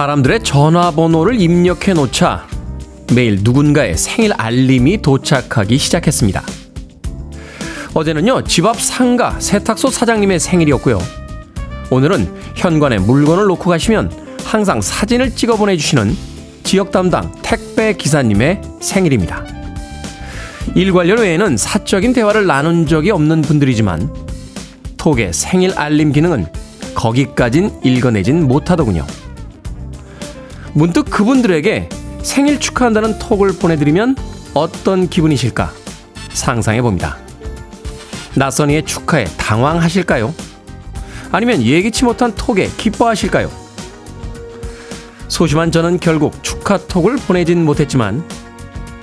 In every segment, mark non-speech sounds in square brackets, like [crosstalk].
사람들의 전화번호를 입력해 놓자 매일 누군가의 생일 알림이 도착하기 시작했습니다. 어제는요, 집 앞 상가 세탁소 사장님의 생일이었고요. 오늘은 현관에 물건을 놓고 가시면 항상 사진을 찍어 보내주시는 지역 담당 택배 기사님의 생일입니다. 일 관련 외에는 사적인 대화를 나눈 적이 없는 분들이지만 톡의 생일 알림 기능은 거기까진 읽어내진 못하더군요. 문득 그분들에게 생일 축하한다는 톡을 보내드리면 어떤 기분이실까 상상해 봅니다. 낯선 이의 축하에 당황하실까요? 아니면 예기치 못한 톡에 기뻐하실까요? 소심한 저는 결국 축하 톡을 보내진 못했지만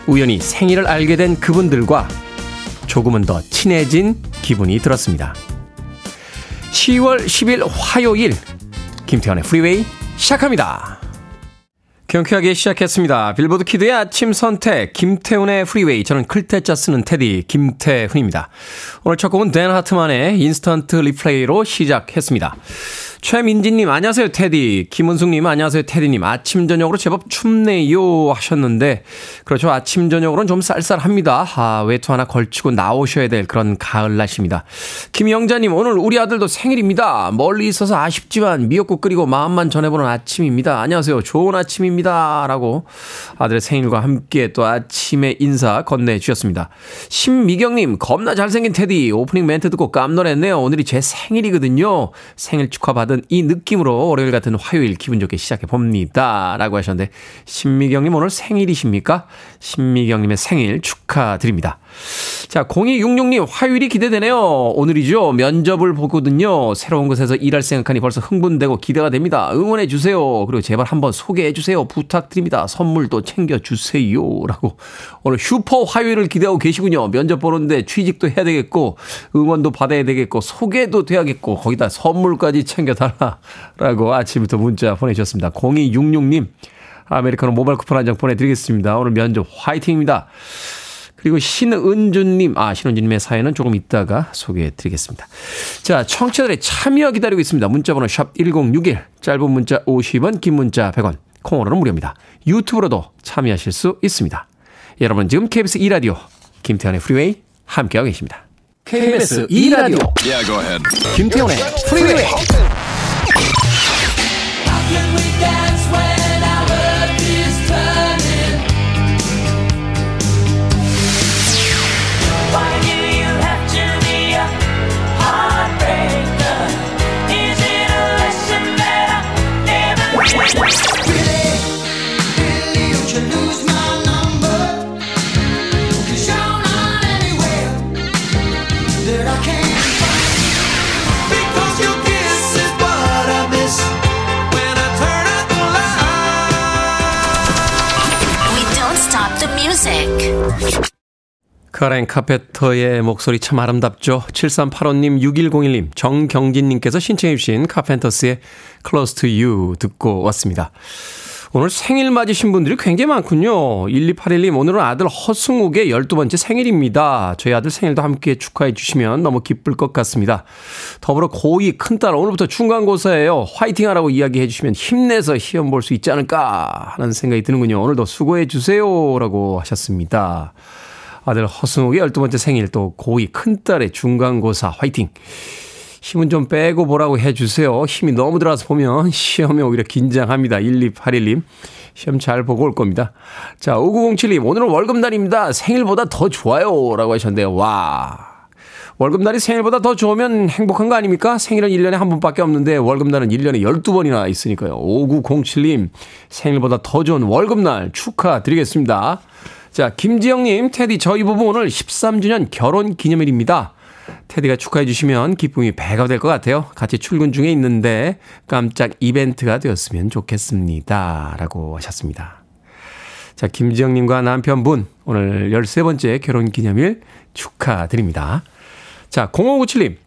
우연히 생일을 알게 된 그분들과 조금은 더 친해진 기분이 들었습니다. 10월 10일 화요일 김태훈의 Freeway 시작합니다. 경쾌하게 시작했습니다. 빌보드 kid의 아침 선택, 김태훈의 Freeway. 저는 클 태 자 쓰는 태디, 김태훈입니다. 오늘 첫 곡은 댄 하트만의 Instant Replay로 시작했습니다. 최민지님, 안녕하세요, 태디. 김은숙님, 안녕하세요, 태디님. 아침, 저녁으로 제법 춥네요. 하셨는데, 그렇죠. 아침, 저녁으로는 좀 쌀쌀합니다. 아, 외투 하나 걸치고 나오셔야 될 그런 가을 날씨입니다. 김영자님, 오늘 우리 아들도 생일입니다. 멀리 있어서 아쉽지만 미역국 끓이고 마음만 전해보는 아침입니다. 안녕하세요. 좋은 아침입니다. 라고 아들의 생일과 함께 또 아침에 인사 건네주셨습니다. 신미경님, 겁나 잘생긴 테디. 오프닝 멘트 듣고 깜놀했네요. 오늘이 제 생일이거든요. 생일 축하 받 받은 이 느낌으로 월요일 같은 화요일 기분 좋게 시작해 봅니다. 라고 하셨는데, 신미경님 오늘 생일이십니까? 신미경님의 생일 축하드립니다. 자, 0266님 화요일이 기대되네요. 오늘이죠. 면접을 보거든요. 새로운 곳에서 일할 생각하니 벌써 흥분되고 기대가 됩니다. 응원해 주세요. 그리고 제발 한번 소개해 주세요. 부탁드립니다. 선물도 챙겨 주세요. 라고 오늘 슈퍼 화요일을 기대하고 계시군요. 면접 보는데 취직도 해야 되겠고 응원도 받아야 되겠고 소개도 돼야겠고 거기다 선물까지 챙겨 달라. 라고 아침부터 문자 보내주셨습니다. 0266님 아메리카노 모바일 쿠폰 한 장 보내드리겠습니다. 오늘 면접 화이팅입니다. 그리고 신은주님, 아, 신은주님의 사연은 조금 이따가 소개해 드리겠습니다. 자, 청취자들의 참여 기다리고 있습니다. 문자번호 샵 1061, 짧은 문자 50원, 긴 문자 100원, 콩으로는 무료입니다. 유튜브로도 참여하실 수 있습니다. 여러분 지금 KBS 2라디오, 김태훈의 Freeway 함께하고 계십니다. KBS 2라디오, yeah, 김태훈의 Freeway. 카렌 카페터의 목소리 참 아름답죠. 7385님, 6101님, 정경진님께서 신청해주신 카펜터스의 Close to You 듣고 왔습니다. 오늘 생일 맞으신 분들이 굉장히 많군요. 1281님, 오늘은 아들 허승욱의 12번째 생일입니다. 저희 아들 생일도 함께 축하해 주시면 너무 기쁠 것 같습니다. 더불어 고2 큰딸, 오늘부터 중간고사예요. 화이팅 하라고 이야기해 주시면 힘내서 시험 볼 수 있지 않을까 하는 생각이 드는군요. 오늘도 수고해 주세요. 라고 하셨습니다. 아들 허승욱의 12번째 생일 또 고2 큰딸의 중간고사 화이팅. 힘은 좀 빼고 보라고 해주세요. 힘이 너무 들어와서 보면 시험에 오히려 긴장합니다. 1281님. 시험 잘 보고 올 겁니다. 자, 5907님. 오늘은 월급날입니다. 생일보다 더 좋아요. 라고 하셨는데요. 와. 월급날이 생일보다 더 좋으면 행복한 거 아닙니까? 생일은 1년에 한 번밖에 없는데 월급날은 1년에 12번이나 있으니까요. 5907님. 생일보다 더 좋은 월급날 축하드리겠습니다. 자, 김지영님, 테디, 저희 부부 오늘 13주년 결혼 기념일입니다. 테디가 축하해 주시면 기쁨이 배가 될 것 같아요. 같이 출근 중에 있는데 깜짝 이벤트가 되었으면 좋겠습니다. 라고 하셨습니다. 자, 김지영님과 남편분, 오늘 13번째 결혼 기념일 축하드립니다. 자, 0597님,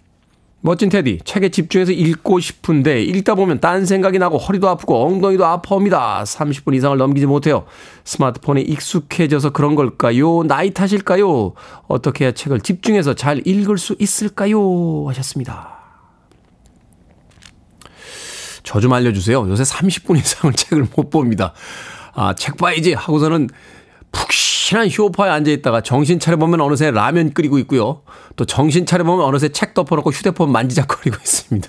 멋진 테디, 책에 집중해서 읽고 싶은데 읽다 보면 딴 생각이 나고 허리도 아프고 엉덩이도 아파옵니다. 30분 이상을 넘기지 못해요. 스마트폰에 익숙해져서 그런 걸까요? 나이 탓일까요? 어떻게 해야 책을 집중해서 잘 읽을 수 있을까요? 하셨습니다. 저 좀 알려주세요. 요새 30분 이상을 [laughs] 책을 못 봅니다. 아, 책 봐야지 하고서는 푹신한 쇼파에 앉아 있다가 정신 차려보면 어느새 라면 끓이고 있고요. 또 정신 차려보면 어느새 책 덮어놓고 휴대폰 만지작거리고 [laughs] 있습니다.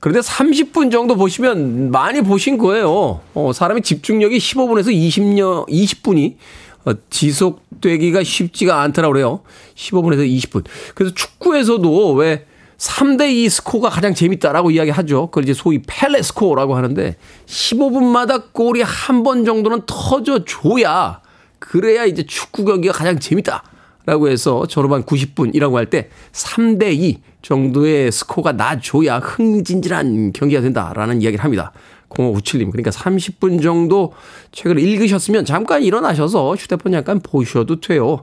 그런데 30분 정도 보시면 많이 보신 거예요. 어, 사람의 집중력이 15분에서 20년, 20분이 어, 지속되기가 쉽지가 않더라고 그래요. 15분에서 20분. 그래서 축구에서도 왜 3대2 스코어가 가장 재밌다라고 이야기 하죠. 그걸 이제 소위 펠레 스코어라고 하는데 15분마다 골이 한 번 정도는 터져 줘야 그래야 이제 축구 경기가 가장 재밌다. 라고 해서 졸업한 90분이라고 할 때 3대2 정도의 스코어가 나줘야 흥진진한 경기가 된다라는 이야기를 합니다. 0597님. 그러니까 30분 정도 책을 읽으셨으면 잠깐 일어나셔서 휴대폰 잠깐 보셔도 돼요.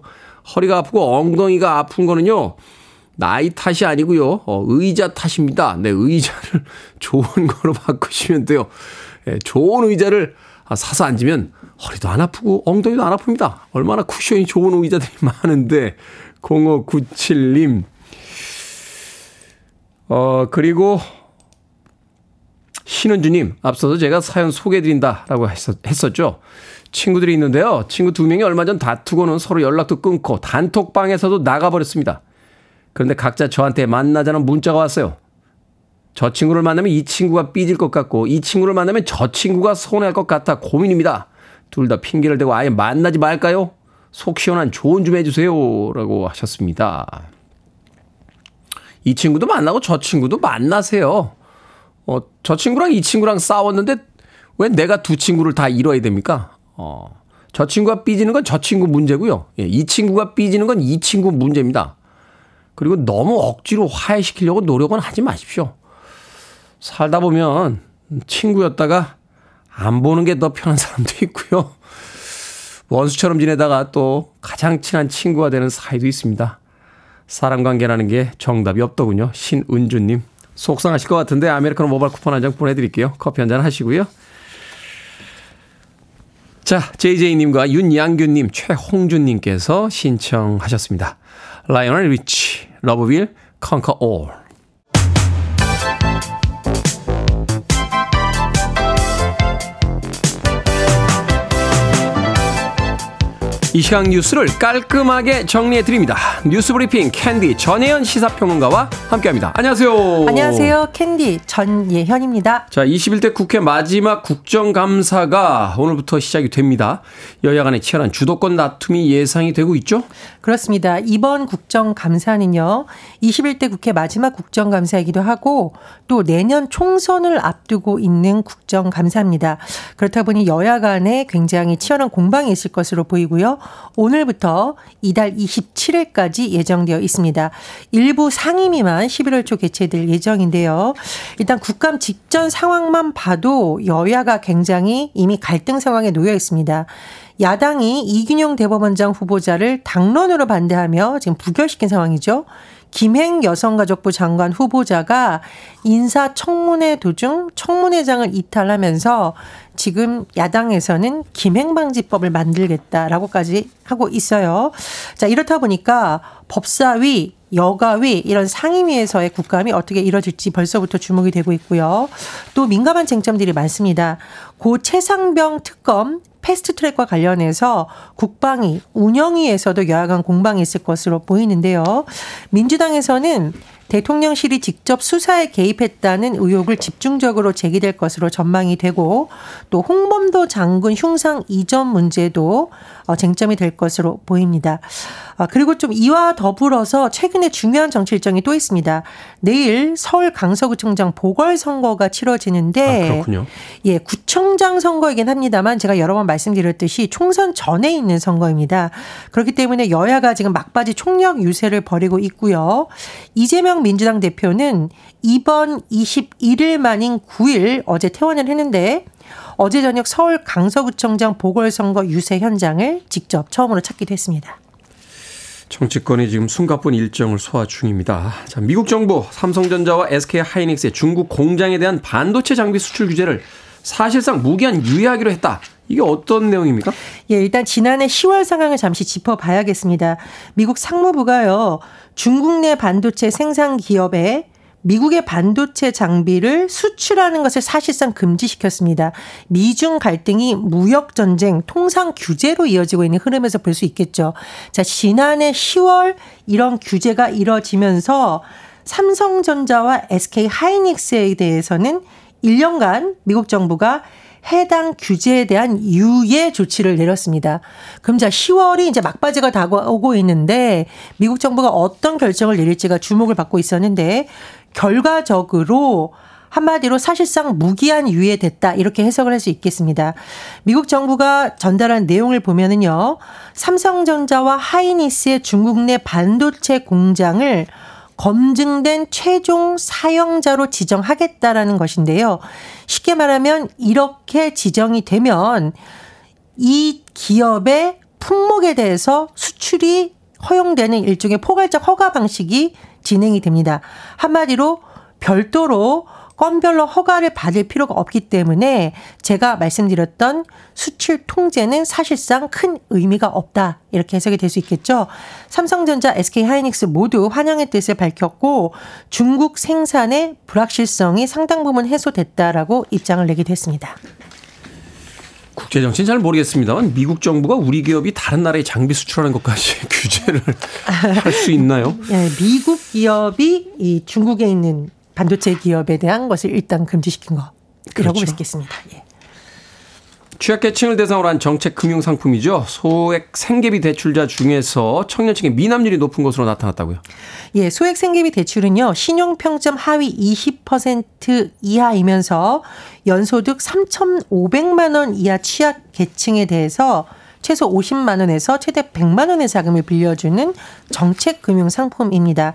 허리가 아프고 엉덩이가 아픈 거는요. 나이 탓이 아니고요. 어, 의자 탓입니다. 네, 의자를 [laughs] 좋은 거로 바꾸시면 돼요. 네, 좋은 의자를 사서 앉으면 허리도 안 아프고 엉덩이도 안 아픕니다. 얼마나 쿠션이 좋은 의자들이 [laughs] 많은데 0597님 어 그리고 신은주님 앞서서 제가 사연 소개해드린다라고 했었, 했었죠. 친구들이 있는데요. 친구 두 명이 얼마 전 다투고는 서로 연락도 끊고 단톡방에서도 나가버렸습니다. 그런데 각자 저한테 만나자는 문자가 왔어요. 저 친구를 만나면 이 친구가 삐질 것 같고 이 친구를 만나면 저 친구가 서운할 것 같아 고민입니다. 둘 다 핑계를 대고 아예 만나지 말까요? 속 시원한 조언 좀 해주세요. 라고 하셨습니다. 이 친구도 만나고 저 친구도 만나세요. 어, 저 친구랑 이 친구랑 싸웠는데 왜 내가 두 친구를 다 잃어야 됩니까? 어, 저 친구가 삐지는 건 저 친구 문제고요. 예, 이 친구가 삐지는 건 이 친구 문제입니다. 그리고 너무 억지로 화해시키려고 노력은 하지 마십시오. 살다 보면 친구였다가 안 보는 게 더 편한 사람도 있고요. 원수처럼 지내다가 또 가장 친한 친구가 되는 사이도 있습니다. 사람 관계라는 게 정답이 없더군요. 신은주님. 속상하실 것 같은데 아메리카노 모바일 쿠폰 한 장 보내드릴게요. 커피 한 잔 하시고요. 자, JJ님과 윤양규님, 최홍준님께서 신청하셨습니다. 라이오넬 리치, Love Will Conquer All. 이 시간 뉴스를 깔끔하게 정리해 드립니다. 뉴스 브리핑 캔디 전예현 시사평론가와 함께합니다. 안녕하세요. 안녕하세요. 캔디 전예현입니다. 자, 21대 국회 마지막 국정감사가 오늘부터 시작이 됩니다. 여야 간의 치열한 주도권 다툼이 예상이 되고 있죠? 그렇습니다. 이번 국정감사는요. 21대 국회 마지막 국정감사이기도 하고 또 내년 총선을 앞두고 있는 국정감사입니다. 그렇다 보니 여야 간에 굉장히 치열한 공방이 있을 것으로 보이고요. 오늘부터 이달 27일까지 예정되어 있습니다. 일부 상임위만 11월 초 개최될 예정인데요. 일단 국감 직전 상황만 봐도 여야가 굉장히 이미 갈등 상황에 놓여 있습니다. 야당이 이균용 대법원장 후보자를 당론으로 반대하며 지금 부결시킨 상황이죠. 김행 여성가족부 장관 후보자가 인사청문회 도중 청문회장을 이탈하면서 지금 야당에서는 김행방지법을 만들겠다라고까지 하고 있어요. 자, 이렇다 보니까 법사위, 여가위 이런 상임위에서의 국감이 어떻게 이뤄질지 벌써부터 주목이 되고 있고요. 또 민감한 쟁점들이 많습니다. 고 최상병 특검 패스트트랙과 관련해서 국방위, 운영위에서도 여야간 공방이 있을 것으로 보이는데요. 민주당에서는 대통령실이 직접 수사에 개입했다는 의혹을 집중적으로 제기될 것으로 전망이 되고 또 홍범도 장군 흉상 이전 문제도 어, 쟁점이 될 것으로 보입니다. 아, 그리고 좀 이와 더불어서 최근에 중요한 정치 일정이 또 있습니다. 내일 서울 강서구청장 보궐선거가 치러지는데 아, 그렇군요. 예, 구청장 선거이긴 합니다만 제가 여러 번 말씀드렸듯이 총선 전에 있는 선거입니다. 그렇기 때문에 여야가 지금 막바지 총력 유세를 벌이고 있고요. 이재명 민주당 대표는 이번 21일 만인 9일 어제 퇴원을 했는데 어제 저녁 서울 강서구청장 보궐선거 유세 현장을 직접 처음으로 찾기도 했습니다. 정치권이 지금 숨가쁜 일정을 소화 중입니다. 자, 미국 정부 삼성전자와 SK 하이닉스의 중국 공장에 대한 반도체 장비 수출 규제를 사실상 무기한 유예하기로 했다. 이게 어떤 내용입니까? 예, 일단 지난해 10월 상황을 잠시 짚어봐야겠습니다. 미국 상무부가요, 중국 내 반도체 생산 기업에 미국의 반도체 장비를 수출하는 것을 사실상 금지시켰습니다. 미중 갈등이 무역 전쟁, 통상 규제로 이어지고 있는 흐름에서 볼 수 있겠죠. 자, 지난해 10월 이런 규제가 이뤄지면서 삼성전자와 SK 하이닉스에 대해서는 1년간 미국 정부가 해당 규제에 대한 유예 조치를 내렸습니다. 그럼 자 10월이 이제 막바지가 다가오고 있는데 미국 정부가 어떤 결정을 내릴지가 주목을 받고 있었는데 결과적으로 한마디로 사실상 무기한 유예됐다 이렇게 해석을 할 수 있겠습니다. 미국 정부가 전달한 내용을 보면은요. 삼성전자와 하이니스의 중국 내 반도체 공장을 검증된 최종 사용자로 지정하겠다라는 것인데요. 쉽게 말하면 이렇게 지정이 되면 이 기업의 품목에 대해서 수출이 허용되는 일종의 포괄적 허가 방식이 진행이 됩니다. 한마디로 별도로 건별로 허가를 받을 필요가 없기 때문에 제가 말씀드렸던 수출 통제는 사실상 큰 의미가 없다. 이렇게 해석이 될 수 있겠죠. 삼성전자, SK 하이닉스 모두 환영의 뜻을 밝혔고 중국 생산의 불확실성이 상당 부분 해소됐다라고 입장을 내게 됐습니다. 국제 정치는 잘 모르겠습니다만 미국 정부가 우리 기업이 다른 나라에 장비 수출하는 것까지 [laughs] 규제를 할 수 있나요? 네, 미국 기업이 이 중국에 있는 반도체 기업에 대한 것을 일단 금지시킨 거라고 그렇죠. 볼 수 있겠습니다. 예. 취약계층을 대상으로 한 정책 금융 상품이죠. 소액 생계비 대출자 중에서 청년층의 미납률이 높은 것으로 나타났다고요. 예, 소액 생계비 대출은요. 신용 평점 하위 20% 이하이면서 연소득 3,500만 원 이하 취약 계층에 대해서 최소 50만 원에서 최대 100만 원의 자금을 빌려주는 정책 금융 상품입니다.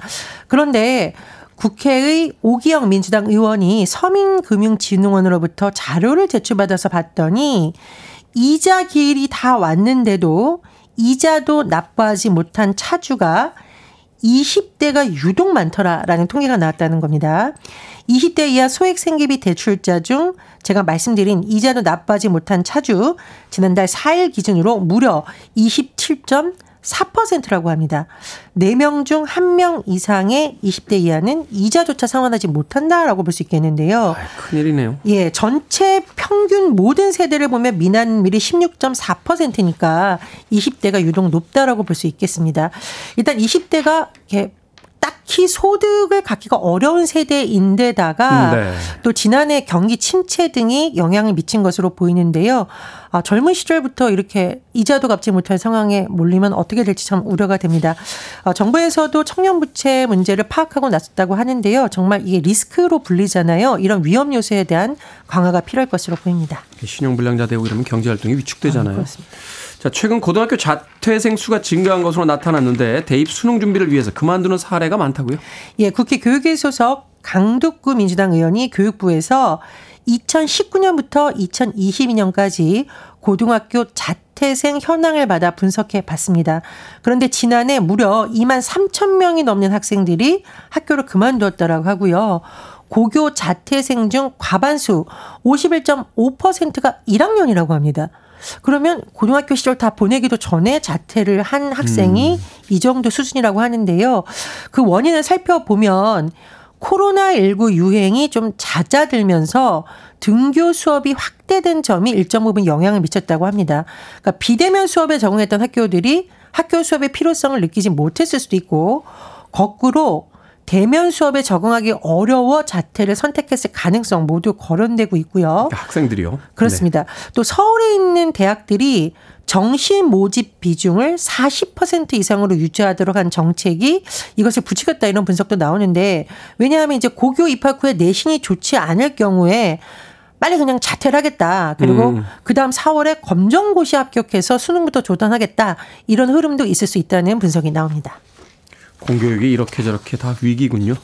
그런데 국회의 오기영 민주당 의원이 서민금융진흥원으로부터 자료를 제출받아서 봤더니 이자 기일이 다 왔는데도 이자도 납부하지 못한 차주가 20대가 유독 많더라라는 통계가 나왔다는 겁니다. 20대 이하 소액 생계비 대출자 중 제가 말씀드린 이자도 납부하지 못한 차주 지난달 4일 기준으로 무려 27. 4%라고 합니다. 4명 중 1명 이상의 20대 이하는 이자조차 상환하지 못한다라고 볼 수 있겠는데요. 아, 큰일이네요. 예, 전체 평균 모든 세대를 보면 미난율이 16.4%니까 20대가 유독 높다라고 볼 수 있겠습니다. 일단 20대가 이렇게 딱히 소득을 갖기가 어려운 세대인데다가 네. 또 지난해 경기 침체 등이 영향을 미친 것으로 보이는데요. 아, 젊은 시절부터 이렇게 이자도 갚지 못할 상황에 몰리면 어떻게 될지 참 우려가 됩니다. 아, 정부에서도 청년 부채 문제를 파악하고 나섰다고 하는데요. 정말 이게 리스크로 불리잖아요. 이런 위험 요소에 대한 강화가 필요할 것으로 보입니다. 신용불량자 되고 이러면 경제 활동이 위축되잖아요. 아, 그렇습니다. 자, 최근 고등학교 자퇴생 수가 증가한 것으로 나타났는데 대입 수능 준비를 위해서 그만두는 사례가 많다고요? 예, 국회 교육위 소속 강덕구 민주당 의원이 교육부에서 2019년부터 2022년까지 고등학교 자퇴생 현황을 받아 분석해 봤습니다. 그런데 지난해 무려 2만 3천 명이 넘는 학생들이 학교를 그만두었다라고 하고요. 고교 자퇴생 중 과반수 51.5%가 1학년이라고 합니다. 그러면 고등학교 시절 다 보내기도 전에 자퇴를 한 학생이 음. 이 정도 수준이라고 하는데요. 그 원인을 살펴보면 코로나19 유행이 좀 잦아들면서 등교 수업이 확대된 점이 일정 부분 영향을 미쳤다고 합니다. 그러니까 비대면 수업에 적응했던 학교들이 학교 수업의 필요성을 느끼지 못했을 수도 있고 거꾸로 대면 수업에 적응하기 어려워 자퇴를 선택했을 가능성 모두 거론되고 있고요. 그러니까 학생들이요? 그렇습니다. 네. 또 서울에 있는 대학들이 정시 모집 비중을 40% 이상으로 유지하도록 한 정책이 이것을 부추겼다 이런 분석도 나오는데 왜냐하면 이제 고교 입학 후에 내신이 좋지 않을 경우에 빨리 그냥 자퇴를 하겠다. 그리고 음. 그 다음 4월에 검정고시 합격해서 수능부터 조단하겠다. 이런 흐름도 있을 수 있다는 분석이 나옵니다. 공교육이 이렇게 저렇게 다 위기군요.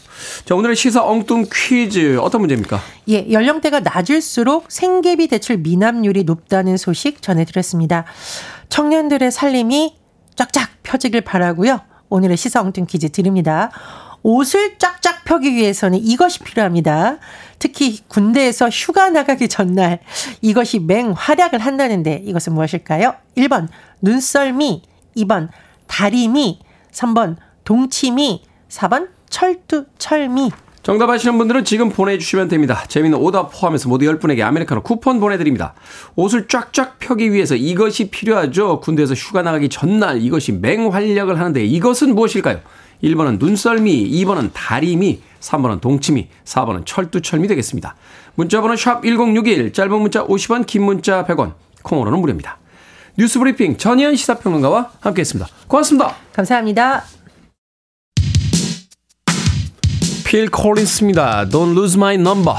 자, 오늘의 시사 엉뚱 퀴즈 어떤 문제입니까? 예, 연령대가 낮을수록 생계비 대출 미납률이 높다는 소식 전해드렸습니다. 청년들의 살림이 쫙쫙 펴지길 바라고요. 오늘의 시사 엉뚱 퀴즈 드립니다. 옷을 쫙쫙 펴기 위해서는 이것이 필요합니다. 특히 군대에서 휴가 나가기 전날 이것이 맹활약을 한다는데 이것은 무엇일까요? 1번 눈썰미, 2번 다리미, 3번 동치미, 4번 철두, 철미. 정답 아시는 분들은 지금 보내주시면 됩니다. 재미는 오답 포함해서 모두 10분에게 아메리카노 쿠폰 보내드립니다. 옷을 쫙쫙 펴기 위해서 이것이 필요하죠. 군대에서 휴가 나가기 전날 이것이 맹활약을 하는데 이것은 무엇일까요? 1번은 눈썰미, 2번은 다리미, 3번은 동치미, 4번은 철두철미 되겠습니다. 문자번호 샵 1061, 짧은 문자 50원, 긴 문자 100원, 콩으로는 무료입니다. 뉴스 브리핑 전희연 시사평론가와 함께했습니다. 고맙습니다. 감사합니다. 필 콜린스입니다. Don't lose my number.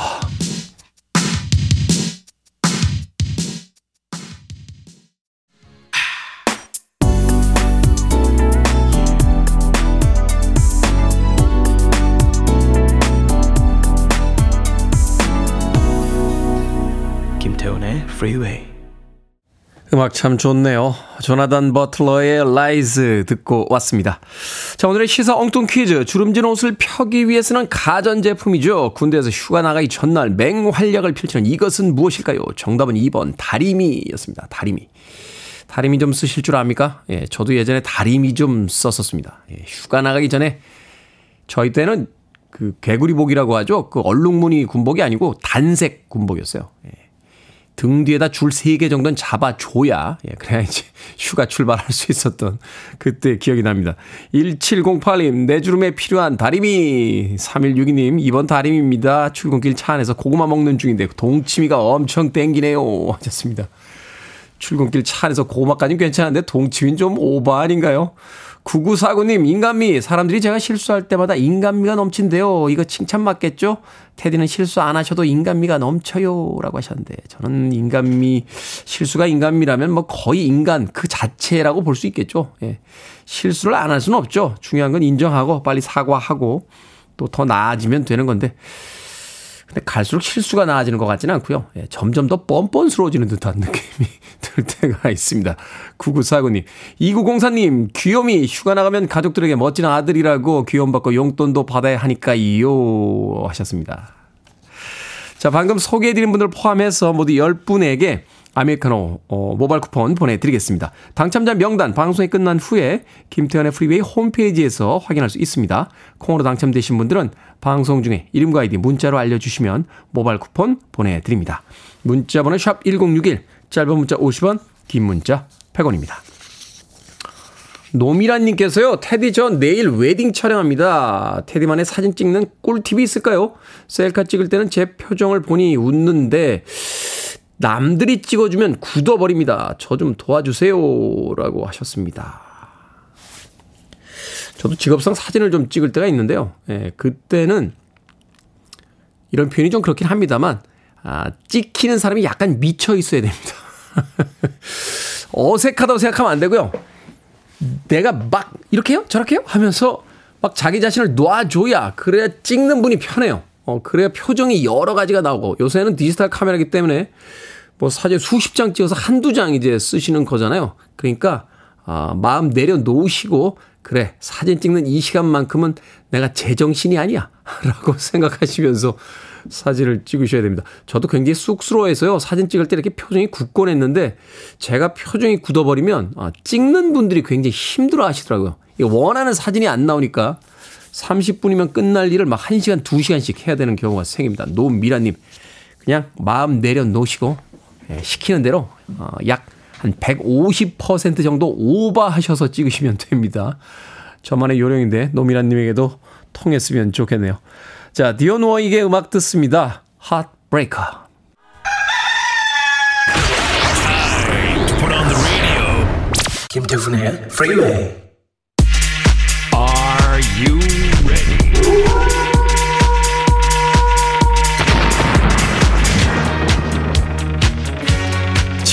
김태훈의 Freeway. 음악 참 좋네요. 조나단 버틀러의 Lies 듣고 왔습니다. 자, 오늘의 시사 엉뚱 퀴즈. 주름진 옷을 펴기 위해서는 가전제품이죠. 군대에서 휴가 나가기 전날 맹활약을 펼치는 이것은 무엇일까요? 정답은 2번 다리미였습니다. 다리미. 다리미 좀 쓰실 줄 압니까? 예, 저도 예전에 다리미 좀 썼었습니다. 예, 휴가 나가기 전에 저희 때는 그 개구리복이라고 하죠. 그 얼룩무늬 군복이 아니고 단색 군복이었어요. 예. 등 뒤에다 줄 3개 정도는 잡아줘야, 예, 그래야 이제 휴가 출발할 수 있었던 그때 기억이 납니다. 1708님, 내 주름에 필요한 다리미. 3162님, 이번 다리미입니다. 출근길 차 안에서 고구마 먹는 중인데 동치미가 엄청 땡기네요. 하셨습니다. 출근길 차 안에서 고구마까지는 괜찮은데 동치미는 좀 오버 아닌가요? 9949님, 인간미. 사람들이 제가 실수할 때마다 인간미가 넘친대요. 이거 칭찬 맞겠죠? 테디는 실수 안 하셔도 인간미가 넘쳐요. 라고 하셨는데, 저는 인간미, 실수가 인간미라면 뭐 거의 인간 그 자체라고 볼 수 있겠죠. 예. 실수를 안 할 수는 없죠. 중요한 건 인정하고 빨리 사과하고 또 더 나아지면 되는 건데, 근데 갈수록 실수가 나아지는 것 같지는 않고요. 예, 점점 더 뻔뻔스러워지는 듯한 느낌이 [laughs] 들 때가 있습니다. 9949님. 2904님, 귀요미 휴가 나가면 가족들에게 멋진 아들이라고 귀여움 받고 용돈도 받아야 하니까요. 하셨습니다. 자, 방금 소개해드린 분들 포함해서 모두 10분에게 아메리카노 어, 모바일 쿠폰 보내드리겠습니다. 당첨자 명단 방송이 끝난 후에 김태훈의 Freeway 홈페이지에서 확인할 수 있습니다. 콩으로 당첨되신 분들은 방송 중에 이름과 아이디 문자로 알려주시면 모바일 쿠폰 보내드립니다. 문자 번호 샵 1061, 짧은 문자 50원, 긴 문자 100원입니다. 노미란님께서요, 테디 저 내일 웨딩 촬영합니다. 테디만의 사진 찍는 꿀팁이 있을까요? 셀카 찍을 때는 제 표정을 보니 웃는데, 남들이 찍어주면 굳어버립니다. 저 좀 도와주세요. 라고 하셨습니다. 저도 직업상 사진을 좀 찍을 때가 있는데요. 예, 그때는 이런 표현이 좀 그렇긴 합니다만, 아, 찍히는 사람이 약간 미쳐 있어야 됩니다. [laughs] 어색하다고 생각하면 안 되고요. 내가 막 이렇게요? 저렇게요? 하면서 막 자기 자신을 놔줘야 그래야 찍는 분이 편해요. 어, 그래야 표정이 여러 가지가 나오고 요새는 디지털 카메라기 때문에 뭐 사진 수십 장 찍어서 한두 장 이제 쓰시는 거잖아요. 그러니까 아, 마음 내려놓으시고 그래 사진 찍는 이 시간만큼은 내가 제정신이 아니야 [laughs] 라고 생각하시면서 사진을 찍으셔야 됩니다. 저도 굉장히 쑥스러워해서요. 사진 찍을 때 이렇게 표정이 굳곤 했는데 제가 표정이 굳어버리면 아, 찍는 분들이 굉장히 힘들어 하시더라고요. 원하는 사진이 안 나오니까 30분이면 끝날 일을 막 1시간, 2시간씩 해야 되는 경우가 생깁니다. 노미라님, 그냥 마음 내려놓으시고, 예, 시키는 대로, 어, 약한 150% 정도 오버하셔서 찍으시면 됩니다. 저만의 요령인데, 노미라님에게도 통했으면 좋겠네요. 자, 디온 워익의 음악 듣습니다. Heartbreaker. 김태훈의 Freeway. Are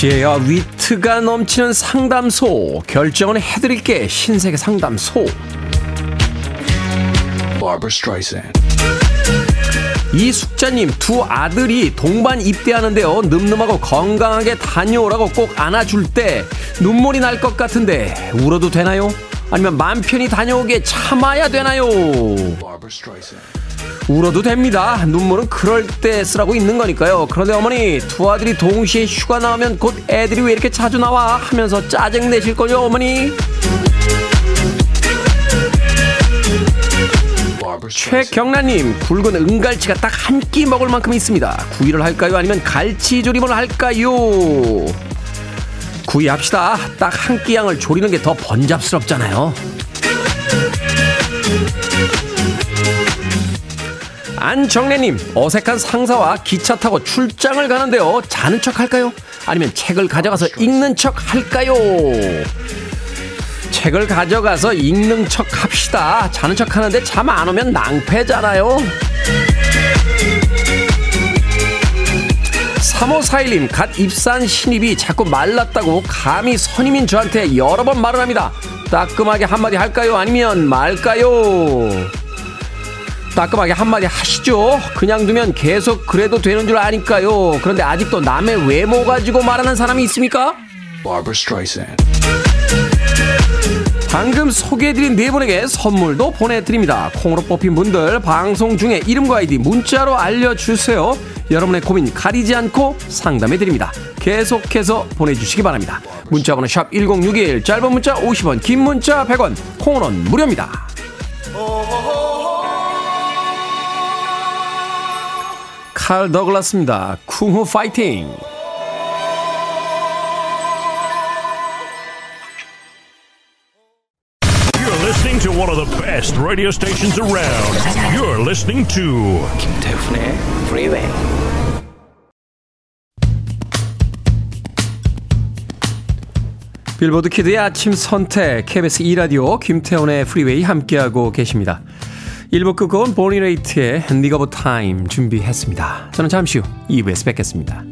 지혜와 위트가 넘치는 상담소 결정은 해드릴게 신세계 상담소. 이숙자님 두 아들이 동반 입대하는데요 늠름하고 건강하게 다녀오라고 꼭 안아줄 때 눈물이 날 것 같은데 울어도 되나요? 아니면 맘 편히 다녀오게 참아야 되나요? 울어도 됩니다. 눈물은 그럴 때 쓰라고 있는 거니까요. 그런데 어머니, 두 아들이 동시에 휴가 나오면 곧 애들이 왜 이렇게 자주 나와? 하면서 짜증 내실 걸요, 어머니. 최경란님 굵은 은갈치가 딱 한 끼 먹을 만큼 있습니다. 구이를 할까요? 아니면 갈치 조림을 할까요? 구이 합시다. 딱 한 끼 양을 조리는 게 더 번잡스럽잖아요. 안정래님 어색한 상사와 기차 타고 출장을 가는데요. 자는 척 할까요? 아니면 책을 가져가서 읽는 척 할까요? 책을 가져가서 읽는 척 합시다. 자는 척 하는데 잠 안 오면 낭패잖아요. 3541님, 갓 입사한 신입이 자꾸 말랐다고 감히 선임인 저한테 여러 번 말을 합니다. 따끔하게 한마디 할까요? 아니면 말까요? 따끔하게 한마디 하시죠. 그냥 두면 계속 그래도 되는 줄 아니까요. 그런데 아직도 남의 외모 가지고 말하는 사람이 있습니까? 방금 소개해드린 네 분에게 선물도 보내드립니다. 콩으로 뽑힌 분들 방송 중에 이름과 아이디 문자로 알려주세요. 여러분의 고민 가리지 않고 상담해드립니다. 계속해서 보내주시기 바랍니다. 문자번호 샵 1061, 짧은 문자 50원, 긴 문자 100원, 콩은 무료입니다. 칼 더글라스입니다. 쿵후 파이팅! You're listening to one of the best radio stations around. You're listening to 김태훈의 Freeway. 빌보드 kid의 아침 선택 KBS 2 라디오 김태훈의 Freeway 함께하고 계십니다. 1부 끝곡은 보니 레이트의 Nick of Time 준비했습니다. 저는 잠시 후 2부에서 뵙겠습니다.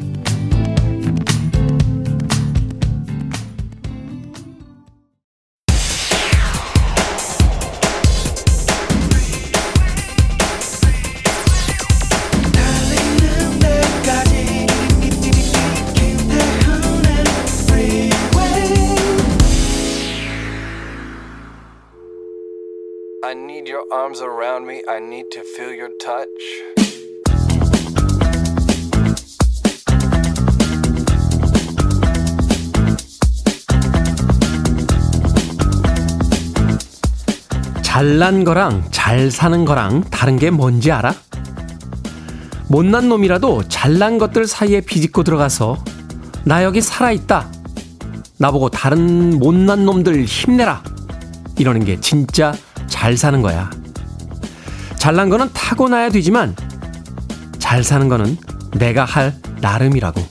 Around me. I need to feel your touch. 잘난 거랑 잘 사는 거랑 다른 게 뭔지 알아? 못난 놈이라도 잘난 것들 사이에 비집고 들어가서 나 여기 살아있다. 나보고 다른 못난 놈들 힘내라. 이러는 게 진짜 잘 사는 거야. 잘난 거는 타고나야 되지만 잘 사는 거는 내가 할 나름이라고.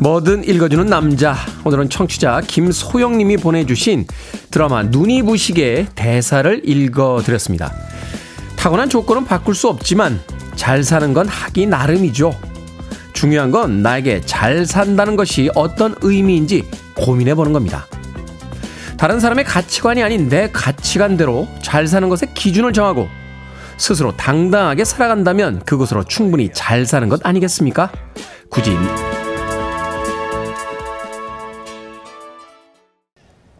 뭐든 읽어주는 남자. 오늘은 청취자 김소영님이 보내주신 드라마 눈이 부시게 대사를 읽어드렸습니다. 타고난 조건은 바꿀 수 없지만 잘 사는 건 하기 나름이죠. 중요한 건 나에게 잘 산다는 것이 어떤 의미인지 고민해 보는 겁니다. 다른 사람의 가치관이 아닌 내 가치관대로 잘 사는 것의 기준을 정하고 스스로 당당하게 살아간다면 그것으로 충분히 잘 사는 것 아니겠습니까? 굳이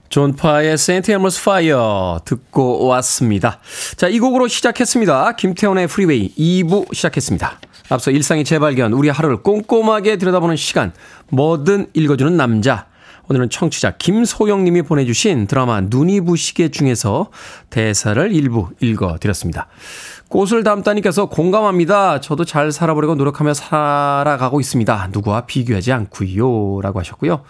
존 파의 St. Elmo's Fire 듣고 왔습니다. 자, 이 곡으로 시작했습니다. 김태훈의 Freeway 2부 시작했습니다. 앞서 일상의 재발견, 우리 하루를 꼼꼼하게 들여다보는 시간, 뭐든 읽어주는 남자. 오늘은 청취자 김소영님이 보내주신 드라마 눈이 부시게 중에서 대사를 일부 읽어드렸습니다. 꽃을 담다님께서 공감합니다. 저도 잘 살아보려고 노력하며 살아가고 있습니다. 누구와 비교하지 않고요. 라고 하셨고요.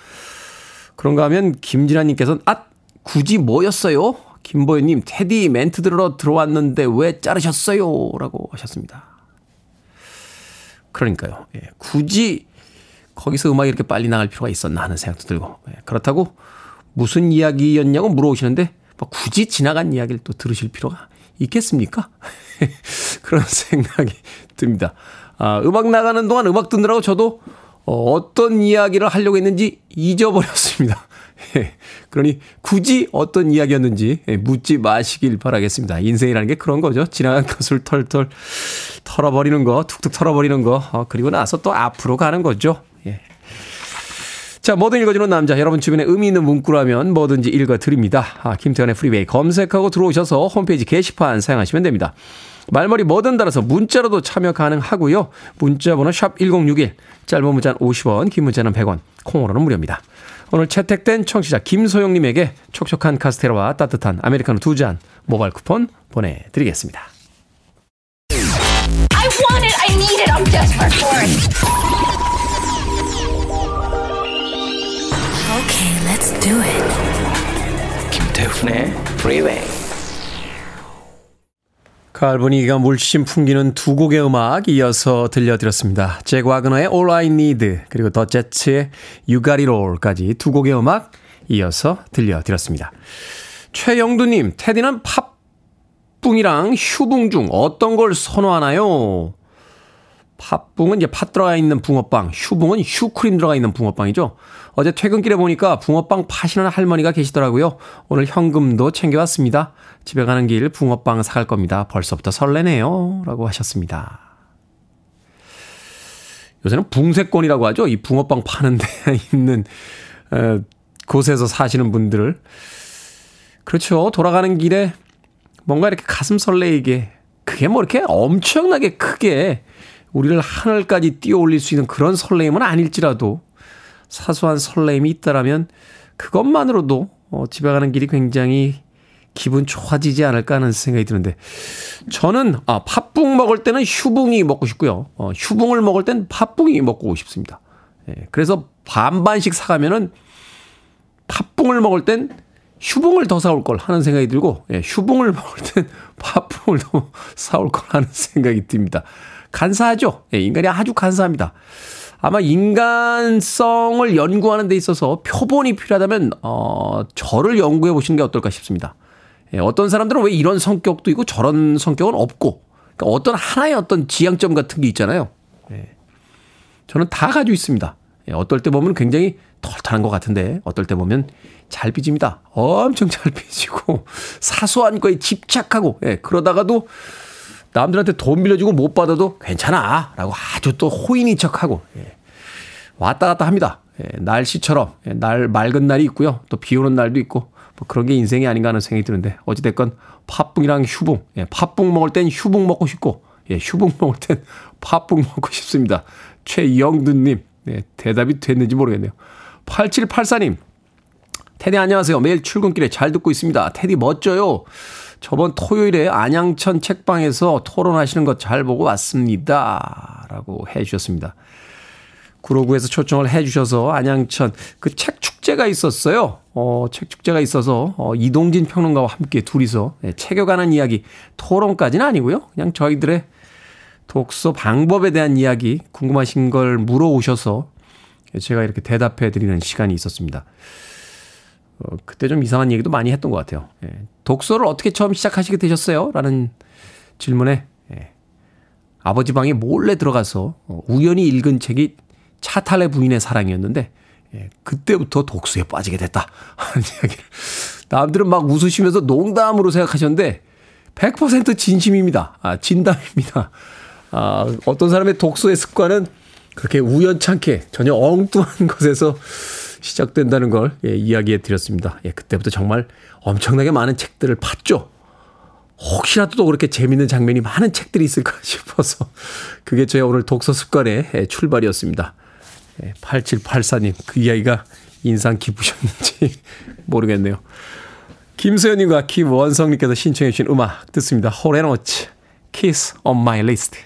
그런가 하면 김진아님께서는 아 굳이 뭐였어요? 김보현님 테디 멘트 들으러 들어왔는데 왜 자르셨어요? 라고 하셨습니다. 그러니까요. 예, 굳이 거기서 음악이 이렇게 빨리 나갈 필요가 있었나 하는 생각도 들고 예, 그렇다고 무슨 이야기였냐고 물어보시는데 뭐 굳이 지나간 이야기를 또 들으실 필요가 있겠습니까? [laughs] 그런 [laughs] 생각이 듭니다. 아, 음악 나가는 동안 음악 듣느라고 저도 어, 어떤 이야기를 하려고 했는지 잊어버렸습니다. 예, 그러니 굳이 어떤 이야기였는지 예, 묻지 마시길 바라겠습니다. 인생이라는 게 그런 거죠. 지나간 것을 털털 털어버리는 거, 툭툭 털어버리는 거, 어, 그리고 나서 또 앞으로 가는 거죠. 예. 자, 뭐든 읽어주는 남자. 여러분 주변에 의미 있는 문구라면 뭐든지 읽어드립니다. 아, 김태훈의 프리웨이 검색하고 들어오셔서 홈페이지 게시판 사용하시면 됩니다. 말머리 뭐든 달아서 문자로도 참여 가능하고요. 문자 번호 샵 1061, 짧은 문자는 50원, 긴 문자는 100원, 콩으로는 무료입니다. 오늘 채택된 청취자 김소영님에게 촉촉한 카스테라와 따뜻한 아메리카노 두 잔 모바일 쿠폰 보내드리겠습니다. I want it. I need it. I'm desperate for it. Okay, let's do it. 김태훈의 Freeway. 가을 분위기가 물씬 풍기는 두 곡의 음악 이어서 들려드렸습니다. 잭 와그너의 All I Need 그리고 더 제츠의 You Got It All까지 두 곡의 음악 이어서 들려드렸습니다. 최영두님, 테디는 팥붕이랑 휴붕 중 어떤 걸 선호하나요? 팥붕은 이제 팥 들어가 있는 붕어빵, 휴붕은 휴크림 들어가 있는 붕어빵이죠. 어제 퇴근길에 보니까 붕어빵 파시는 할머니가 계시더라고요. 오늘 현금도 챙겨왔습니다. 집에 가는 길 붕어빵 사갈 겁니다. 벌써부터 설레네요. 라고 하셨습니다. 요새는 붕세권이라고 하죠. 이 붕어빵 파는 데 [laughs] 있는 에, 곳에서 사시는 분들을. 그렇죠. 돌아가는 길에 뭔가 이렇게 가슴 설레이게 그게 뭐 이렇게 엄청나게 크게 우리를 하늘까지 뛰어 올릴 수 있는 그런 설레임은 아닐지라도 사소한 설레임이 있다라면 그것만으로도 어, 집에 가는 길이 굉장히 기분 좋아지지 않을까 하는 생각이 드는데 저는 아 팥붕 먹을 때는 휴붕이 먹고 싶고요. 어, 휴붕을 먹을 땐 팥붕이 먹고 싶습니다. 예, 그래서 반반씩 사가면은 팥붕을 먹을 땐 휴붕을 더 사올 걸 하는 생각이 들고 예, 휴붕을 먹을 땐 [laughs] 팥붕을 더 사올 걸 하는 생각이 듭니다. 간사하죠. 예, 인간이 아주 간사합니다. 아마 인간성을 연구하는 데 있어서 표본이 필요하다면 어 저를 연구해 보시는 게 어떨까 싶습니다. 예, 어떤 사람들은 왜 이런 성격도 있고 저런 성격은 없고 그러니까 어떤 하나의 어떤 지향점 같은 게 있잖아요. 예, 저는 다 가지고 있습니다. 예, 어떨 때 보면 굉장히 털털한 것 같은데 어떨 때 보면 잘 삐집니다. 엄청 잘 삐지고 [laughs] 사소한 거에 집착하고 예, 그러다가도 남들한테 돈 빌려주고 못 받아도 괜찮아. 라고 아주 또 호인인 척하고, 예. 왔다 갔다 합니다. 예. 날씨처럼, 예. 날, 맑은 날이 있고요. 또 비 오는 날도 있고, 뭐 그런 게 인생이 아닌가 하는 생각이 드는데, 어찌됐건 팥붕이랑 휴붕, 예. 팥붕 먹을 땐 휴붕 먹고 싶고, 예. 휴붕 먹을 땐 [laughs] 팥붕 먹고 싶습니다. 최영두님, 예. 대답이 됐는지 모르겠네요. 8784님, 테디 안녕하세요. 매일 출근길에 잘 듣고 있습니다. 테디 멋져요. 저번 토요일에 안양천 책방에서 토론하시는 것 잘 보고 왔습니다. 라고 해 주셨습니다. 구로구에서 초청을 해 주셔서 안양천 그 책 축제가 있었어요. 어, 책 축제가 있어서 어, 이동진 평론가와 함께 둘이서 네, 책에 관한 이야기 토론까지는 아니고요. 그냥 저희들의 독서 방법에 대한 이야기 궁금하신 걸 물어오셔서 제가 이렇게 대답해 드리는 시간이 있었습니다. 어, 그때 좀 이상한 얘기도 많이 했던 것 같아요. 예. 독서를 어떻게 처음 시작하시게 되셨어요? 라는 질문에 예. 아버지 방에 몰래 들어가서 어, 우연히 읽은 책이 차탈레 부인의 사랑이었는데 예. 그때부터 독서에 빠지게 됐다 [laughs] 하는 이야기를 남들은 막 웃으시면서 농담으로 생각하셨는데 100% 진심입니다. 아, 진담입니다. 아, 어떤 사람의 독서의 습관은 그렇게 우연찮게 전혀 엉뚱한 [laughs] 것에서 시작된다는 걸 예, 이야기해 드렸습니다. 예, 그때부터 정말 엄청나게 많은 책들을 팠죠. 혹시라도 또 그렇게 재밌는 장면이 많은 책들이 있을까 [laughs] 싶어서 그게 저의 오늘 독서 습관의 예, 출발이었습니다. 예, 8784님 그 이야기가 인상 깊으셨는지 [laughs] 모르겠네요. 김소연님과 김원성님께서 신청해 주신 음악 듣습니다. 호레노츠 Kiss on my list.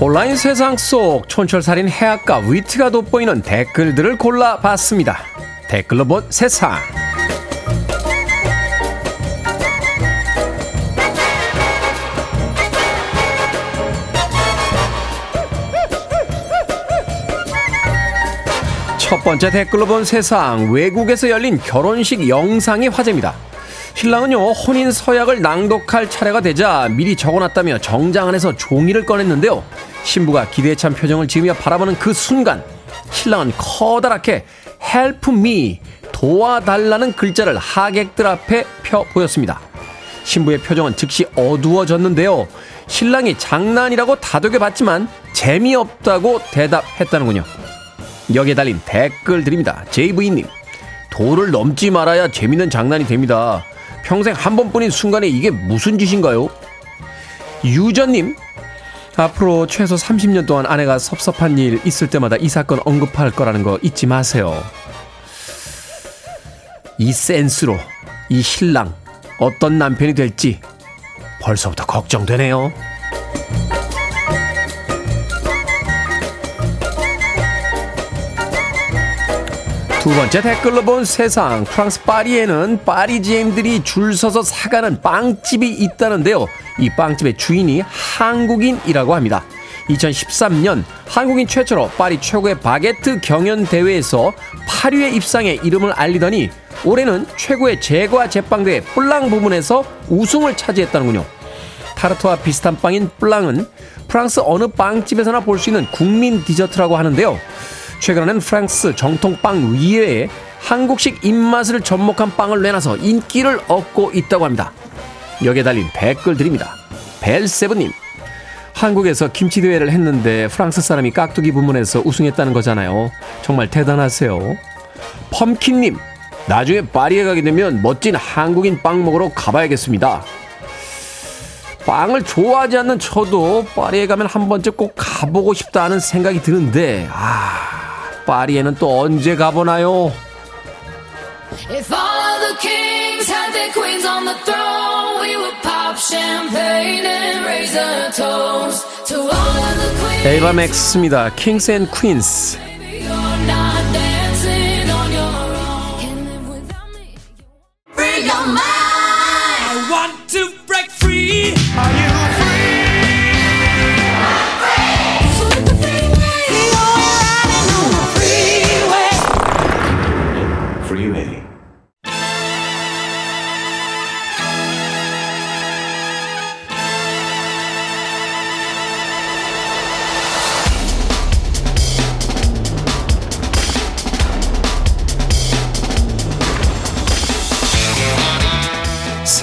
온라인 세상 속 촌철살인 해악과 위트가 돋보이는 댓글들을 골라봤습니다. 댓글로 본 세상. 첫 번째 댓글로 본 세상. 외국에서 열린 결혼식 영상이 화제입니다. 신랑은요, 혼인 서약을 낭독할 차례가 되자 미리 적어놨다며 정장 안에서 종이를 꺼냈는데요. 신부가 기대에 찬 표정을 지으며 바라보는 그 순간, 신랑은 커다랗게 help me, 도와달라는 글자를 하객들 앞에 펴 보였습니다. 신부의 표정은 즉시 어두워졌는데요. 신랑이 장난이라고 다독여 봤지만 재미없다고 대답했다는군요. 여기에 달린 댓글 드립니다. JV님, 도를 넘지 말아야 재밌는 장난이 됩니다. 평생 한 번뿐인 순간에 이게 무슨 짓인가요? 유전님, 앞으로 최소 30년 동안 아내가 섭섭한 일 있을 때마다 이 사건 언급할 거라는 거 잊지 마세요. 이 센스로 이 신랑 어떤 남편이 될지 벌써부터 걱정되네요. 두 번째 댓글로 본 세상 프랑스 파리에는 파리지앵들이 줄 서서 사가는 빵집이 있다는데요. 이 빵집의 주인이 한국인이라고 합니다. 2013년 한국인 최초로 파리 최고의 바게트 경연 대회에서 8위에 입상해 이름을 알리더니 올해는 최고의 제과 제빵대회 뿔랑 부문에서 우승을 차지했다는군요. 타르트와 비슷한 빵인 뿔랑은 프랑스 어느 빵집에서나 볼 수 있는 국민 디저트라고 하는데요. 최근에는 프랑스 정통 빵 위에 한국식 입맛을 접목한 빵을 내놔서 인기를 얻고 있다고 합니다. 여기에 달린 댓글 드립니다. 벨세브님, 한국에서 김치 대회를 했는데 프랑스 사람이 깍두기 부문에서 우승했다는 거잖아요. 정말 대단하세요. 펌킨님, 나중에 파리에 가게 되면 멋진 한국인 빵 먹으러 가봐야겠습니다. 빵을 좋아하지 않는 저도 파리에 가면 한 번쯤 꼭 가보고 싶다는 생각이 드는데, 아, 파리에는 또 언제 가보나요? If all of the kings had their queens on the throne, we would pop champagne and raise a toast to all of the queens. 에이바 맥스입니다. 킹스 앤 퀸스.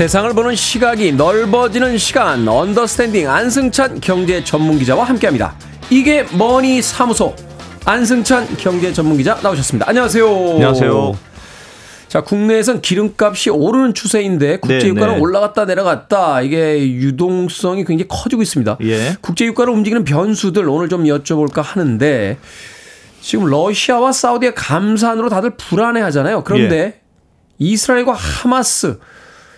세상을 보는 시각이 넓어지는 시간 언더스탠딩 안승찬 경제 전문 기자와 함께합니다. 이게 머니 사무소 안승찬 경제 전문 기자 나오셨습니다. 안녕하세요. 안녕하세요. 자, 국내에선 기름값이 오르는 추세인데 국제 네, 유가는 네. 올라갔다 내려갔다 이게 유동성이 굉장히 커지고 있습니다. 예. 국제 유가를 움직이는 변수들 오늘 좀 여쭤볼까 하는데 지금 러시아와 사우디의 감산으로 다들 불안해 하잖아요. 그런데 예. 이스라엘과 하마스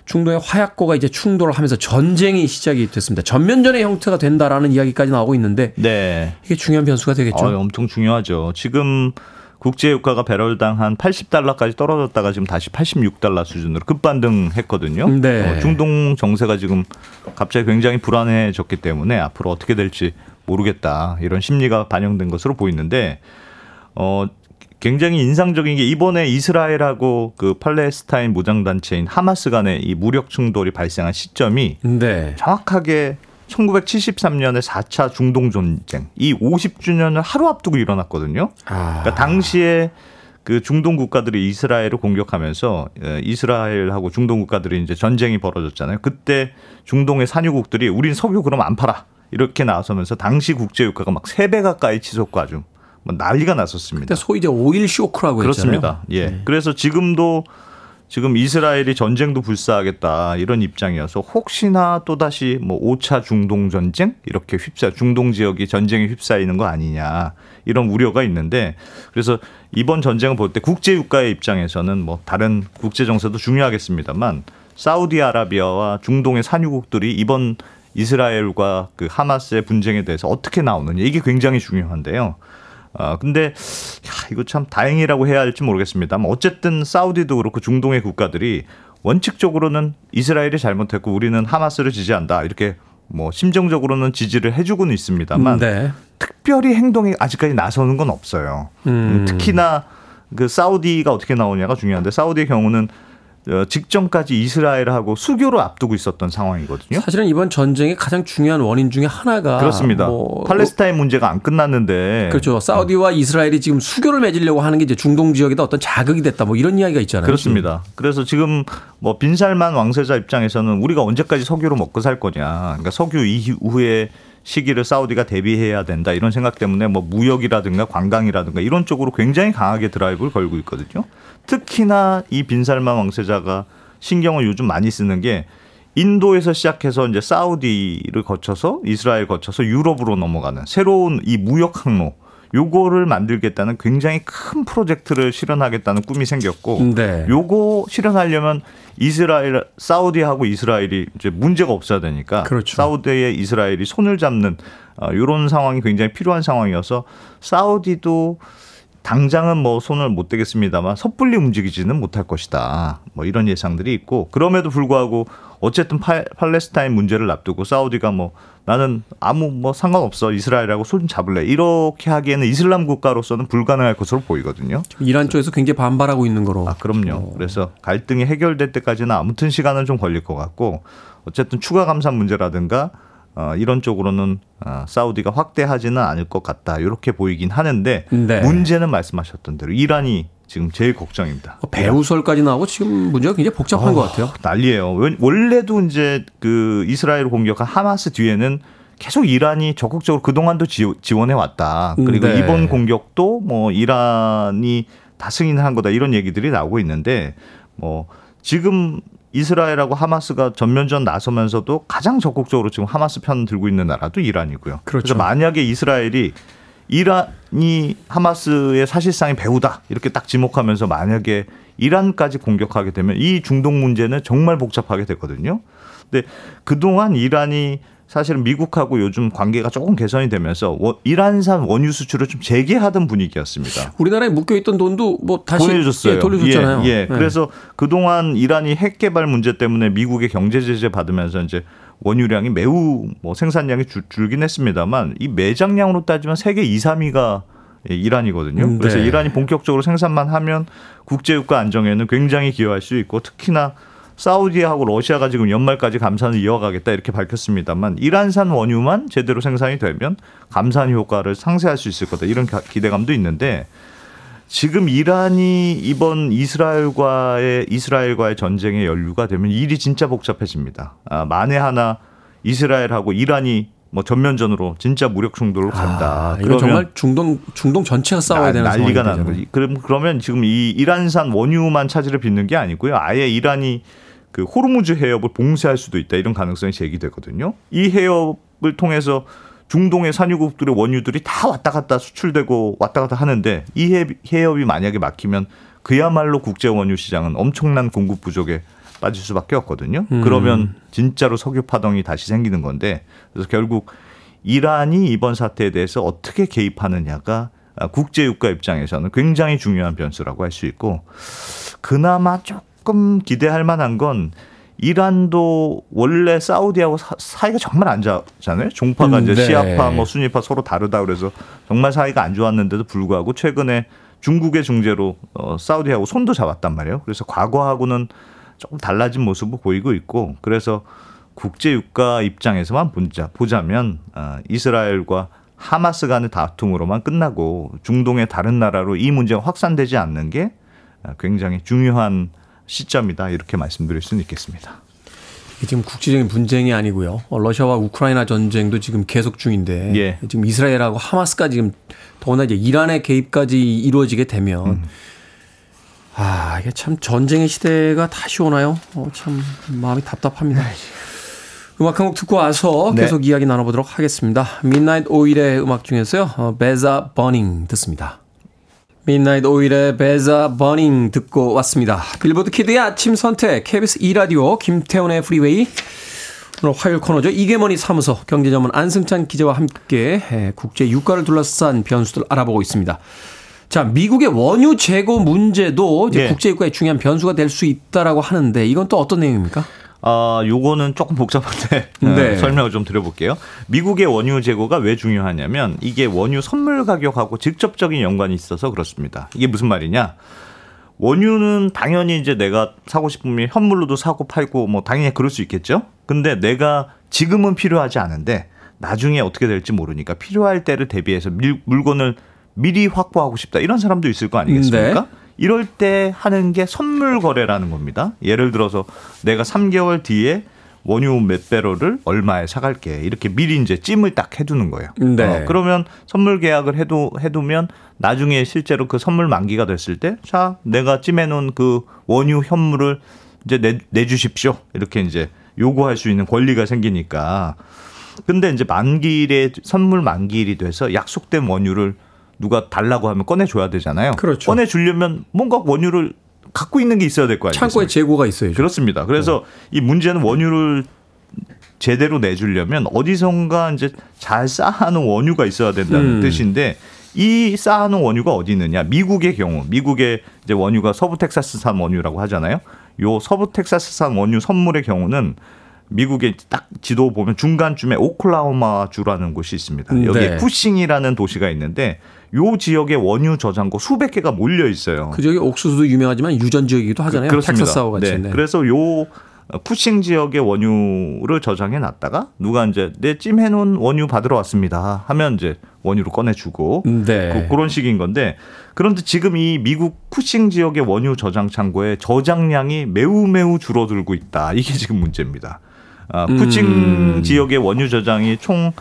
중동의 화약고가 이제 충돌을 하면서 전쟁이 시작이 됐습니다. 전면전의 형태가 된다라는 이야기까지 나오고 있는데 네. 이게 중요한 변수가 되겠죠. 어, 엄청 중요하죠. 지금 국제 유가가 배럴당 한 80달러까지 떨어졌다가 지금 다시 86달러 수준으로 급반등했거든요. 네. 어, 중동 정세가 지금 갑자기 굉장히 불안해졌기 때문에 앞으로 어떻게 될지 모르겠다 이런 심리가 반영된 것으로 보이는데 어 굉장히 인상적인 게 이번에 이스라엘하고 그 팔레스타인 무장 단체인 하마스 간의 이 무력 충돌이 발생한 시점이 네. 정확하게 1973년에 4차 중동 전쟁 이 50주년을 하루 앞두고 일어났거든요. 아. 그러니까 당시에 그 중동 국가들이 이스라엘을 공격하면서 에, 이스라엘하고 중동 국가들이 이제 전쟁이 벌어졌잖아요. 그때 중동의 산유국들이 우린 석유 그럼 안 팔아 이렇게 나서면서 당시 국제 유가가 막 세 배 가까이 치솟고 아주 뭐 난리가 났었습니다. 그때 소위 이제 오일 쇼크라고 했잖아요. 그렇습니다. 예. 그래서 지금도 지금 이스라엘이 전쟁도 불사하겠다 이런 입장이어서 혹시나 또 다시 뭐 5차 중동 전쟁 이렇게 휩싸 중동 지역이 전쟁에 휩싸이는 거 아니냐 이런 우려가 있는데 그래서 이번 전쟁을 볼 때 국제 유가의 입장에서는 뭐 다른 국제 정세도 중요하겠습니다만 사우디아라비아와 중동의 산유국들이 이번 이스라엘과 그 하마스의 분쟁에 대해서 어떻게 나오느냐 이게 굉장히 중요한데요. 아 근데 야, 이거 참 다행이라고 해야 할지 모르겠습니다만 어쨌든 사우디도 그렇고 중동의 국가들이 원칙적으로는 이스라엘이 잘못했고 우리는 하마스를 지지한다 이렇게 뭐 심정적으로는 지지를 해주고는 있습니다만 네. 특별히 행동에 아직까지 나서는 건 없어요. 음. 특히나 그 사우디가 어떻게 나오냐가 중요한데 사우디의 경우는 어, 직전까지 이스라엘하고 수교를 앞두고 있었던 상황이거든요. 사실은 이번 전쟁의 가장 중요한 원인 중에 하나가 그렇습니다. 뭐 팔레스타인 문제가 안 끝났는데 그렇죠. 사우디와 이스라엘이 지금 수교를 맺으려고 하는 게 이제 중동 지역에다 어떤 자극이 됐다. 뭐 이런 이야기가 있잖아요. 그렇습니다. 그래서 지금 뭐 빈살만 왕세자 입장에서는 우리가 언제까지 석유로 먹고 살 거냐. 그러니까 석유 이후에 시기를 사우디가 대비해야 된다 이런 생각 때문에 뭐 무역이라든가 관광이라든가 이런 쪽으로 굉장히 강하게 드라이브를 걸고 있거든요. 특히나 이 빈살만 왕세자가 신경을 요즘 많이 쓰는 게 인도에서 시작해서 이제 사우디를 거쳐서 이스라엘 거쳐서 유럽으로 넘어가는 새로운 이 무역 항로 요거를 만들겠다는 굉장히 큰 프로젝트를 실현하겠다는 꿈이 생겼고 네. 요거 실현하려면 이스라엘 사우디하고 이스라엘이 이제 문제가 없어야 되니까 그렇죠. 사우디에 이스라엘이 손을 잡는 어, 이런 상황이 굉장히 필요한 상황이어서 사우디도 당장은 뭐 손을 못 대겠습니다만 섣불리 움직이지는 못할 것이다. 뭐 이런 예상들이 있고 그럼에도 불구하고 어쨌든 팔, 팔레스타인 문제를 앞두고 사우디가 뭐 나는 아무 뭐 상관없어 이스라엘하고 손 잡을래 이렇게 하기에는 이슬람 국가로서는 불가능할 것으로 보이거든요. 이란 쪽에서 굉장히 반발하고 있는 거로. 아 그럼요. 그래서 갈등이 해결될 때까지는 아무튼 시간은 좀 걸릴 것 같고 어쨌든 추가 감산 문제라든가 어, 이런 쪽으로는 어, 사우디가 확대하지는 않을 것 같다. 이렇게 보이긴 하는데 네. 문제는 말씀하셨던 대로 이란이 지금 제일 걱정입니다. 뭐 배후설까지 나오고 지금 문제가 굉장히 복잡한 어, 것 같아요. 난리예요. 원- 원래도 이제 그 이스라엘을 공격한 하마스 뒤에는 계속 이란이 적극적으로 그동안도 지- 지원해 왔다. 그리고 네. 이번 공격도 뭐 이란이 다 승인을 한 거다 이런 얘기들이 나오고 있는데 뭐 지금 이스라엘하고 하마스가 전면전 나서면서도 가장 적극적으로 지금 하마스 편 들고 있는 나라도 이란이고요. 그렇죠. 래서 만약에 이스라엘이 이란이 하마스의 사실상의 배후다 이렇게 딱 지목하면서 만약에 이란까지 공격하게 되면 이 중동 문제는 정말 복잡하게 되거든요. 근데 그동안 이란이 사실은 미국하고 요즘 관계가 조금 개선이 되면서 원- 이란산 원유 수출을 좀 재개하던 분위기였습니다. 우리나라에 묶여 있던 돈도 뭐 다시 보내줬어요. 예, 돌려줬잖아요. 예, 예. 네. 그래서 그동안 이란이 핵 개발 문제 때문에 미국의 경제 제재 받으면서 이제 원유량이 매우 뭐 생산량이 줄, 줄긴 했습니다만 이 매장량으로 따지면 세계 2, 3위가 이란이거든요. 음, 그래서 네. 이란이 본격적으로 생산만 하면 국제유가 안정에는 굉장히 기여할 수 있고 특히나 사우디하고 러시아가 지금 연말까지 감산을 이어가겠다 이렇게 밝혔습니다만 이란산 원유만 제대로 생산이 되면 감산 효과를 상쇄할 수 있을 거다 이런 가- 기대감도 있는데 지금 이란이 이번 이스라엘과의 이스라엘과의 전쟁에 연루가 되면 일이 진짜 복잡해집니다. 아, 만에 하나 이스라엘하고 이란이 뭐 전면전으로 진짜 무력 충돌을 간다. 아, 이건 정말 중동 중동 전체가 싸워야 되는 난리가 나는. 거지. 그럼 그러면 지금 이 이란산 원유만 차질을 빚는 게 아니고요. 아예 이란이 그 호르무즈 해협을 봉쇄할 수도 있다 이런 가능성이 제기되거든요. 이 해협을 통해서 중동의 산유국들의 원유들이 다 왔다 갔다 수출되고 왔다 갔다 하는데 이 해- 해협이 만약에 막히면 그야말로 국제 원유 시장은 엄청난 공급 부족에 빠질 수밖에 없거든요. 음. 그러면 진짜로 석유 파동이 다시 생기는 건데 그래서 결국 이란이 이번 사태에 대해서 어떻게 개입하느냐가 국제 유가 입장에서는 굉장히 중요한 변수라고 할 수 있고 그나마 조금 기대할 만한 건 이란도 원래 사우디하고 사, 사이가 정말 안 좋잖아요. 종파가 음, 이제 네. 시아파 뭐 순위파 서로 다르다 그래서 정말 사이가 안 좋았는데도 불구하고 최근에 중국의 중재로 어, 사우디하고 손도 잡았단 말이에요. 그래서 과거하고는 조금 달라진 모습을 보이고 있고 그래서 국제 유가 입장에서만 보자, 보자면 어, 이스라엘과 하마스 간의 다툼으로만 끝나고 중동의 다른 나라로 이 문제가 확산되지 않는 게 어, 굉장히 중요한 시점이다 이렇게 말씀드릴 수는 있겠습니다. 지금 국제적인 분쟁이 아니고요. 어, 러시아와 우크라이나 전쟁도 지금 계속 중인데 예. 지금 이스라엘하고 하마스까지 지금 더구나 이제 이란의 개입까지 이루어지게 되면 음. 아 이게 참 전쟁의 시대가 다시 오나요? 어, 참 마음이 답답합니다. 음악 한 곡 듣고 와서 네. 계속 이야기 나눠보도록 하겠습니다. midnight 오일의 음악 중에서요. 어, 베자 버닝 듣습니다. Midnight 오일의 베자 버닝 듣고 왔습니다. 빌보드 Kid의 아침 선택 KBS 2라디오 김태훈의 프리웨이 오늘 화요일 코너죠. 이게 머니 사무소 경제전문 안승찬 기자와 함께 에, 국제 유가를 둘러싼 변수들 알아보고 있습니다. 자, 미국의 원유 재고 문제도 예. 국제 유가의 중요한 변수가 될 수 있다라고 하는데 이건 또 어떤 내용입니까? 아, 요거는 조금 복잡한데 [laughs] 네. 어, [laughs] 설명을 좀 드려볼게요. 미국의 원유 재고가 왜 중요하냐면 이게 원유 선물 가격하고 직접적인 연관이 있어서 그렇습니다. 이게 무슨 말이냐? 원유는 당연히 이제 내가 사고 싶으면 현물로도 사고 팔고 뭐 당연히 그럴 수 있겠죠. 근데 내가 지금은 필요하지 않은데 나중에 어떻게 될지 모르니까 필요할 때를 대비해서 밀- 물건을 미리 확보하고 싶다 이런 사람도 있을 거 아니겠습니까? 네. 이럴 때 하는 게 선물 거래라는 겁니다. 예를 들어서 내가 3개월 뒤에 원유 몇 배럴을 얼마에 사갈게 이렇게 미리 이제 찜을 딱 해두는 거예요. 네. 어, 그러면 선물 계약을 해도 해두면 나중에 실제로 그 선물 만기가 됐을 때, 자 내가 찜해놓은 그 원유 현물을 이제 내, 내주십시오 이렇게 이제 요구할 수 있는 권리가 생기니까. 근데 이제 만기일에 선물 만기일이 돼서 약속된 원유를 누가 달라고 하면 꺼내줘야 되잖아요. 그렇죠. 꺼내주려면 뭔가 원유를 갖고 있는 게 있어야 될 거 아니에요. 창고에 재고가 있어야죠. 그렇습니다. 그래서 이 문제는 원유를 제대로 내주려면 어디선가 이제 잘 쌓아놓은 원유가 있어야 된다는 음. 뜻인데 이 쌓아놓은 원유가 어디 있느냐? 미국의 경우, 미국의 이제 원유가 서부 텍사스산 원유라고 하잖아요. 요 서부 텍사스산 원유 선물의 경우는 미국의 딱 지도 보면 중간쯤에 오클라호마주라는 곳이 있습니다. 여기에 네. 쿠싱이라는 도시가 있는데 요 지역에 원유 저장고 수백 개가 몰려 있어요. 그 지역이 옥수수도 유명하지만 유전 지역이기도 하잖아요. 그렇습니다. 텍사스하고 같이. 네. 네. 그래서 요 쿠싱 지역의 원유를 저장해 놨다가 누가 이제 내 찜해 놓은 원유 받으러 왔습니다. 하면 이제 원유를 꺼내 주고 네. 그, 런 식인 건데 그런데 지금 이 미국 쿠싱 지역의 원유 저장 창고의 저장량이 매우 매우 줄어들고 있다. 이게 지금 문제입니다. 아, 쿠싱 음. 지역의 원유 저장이 총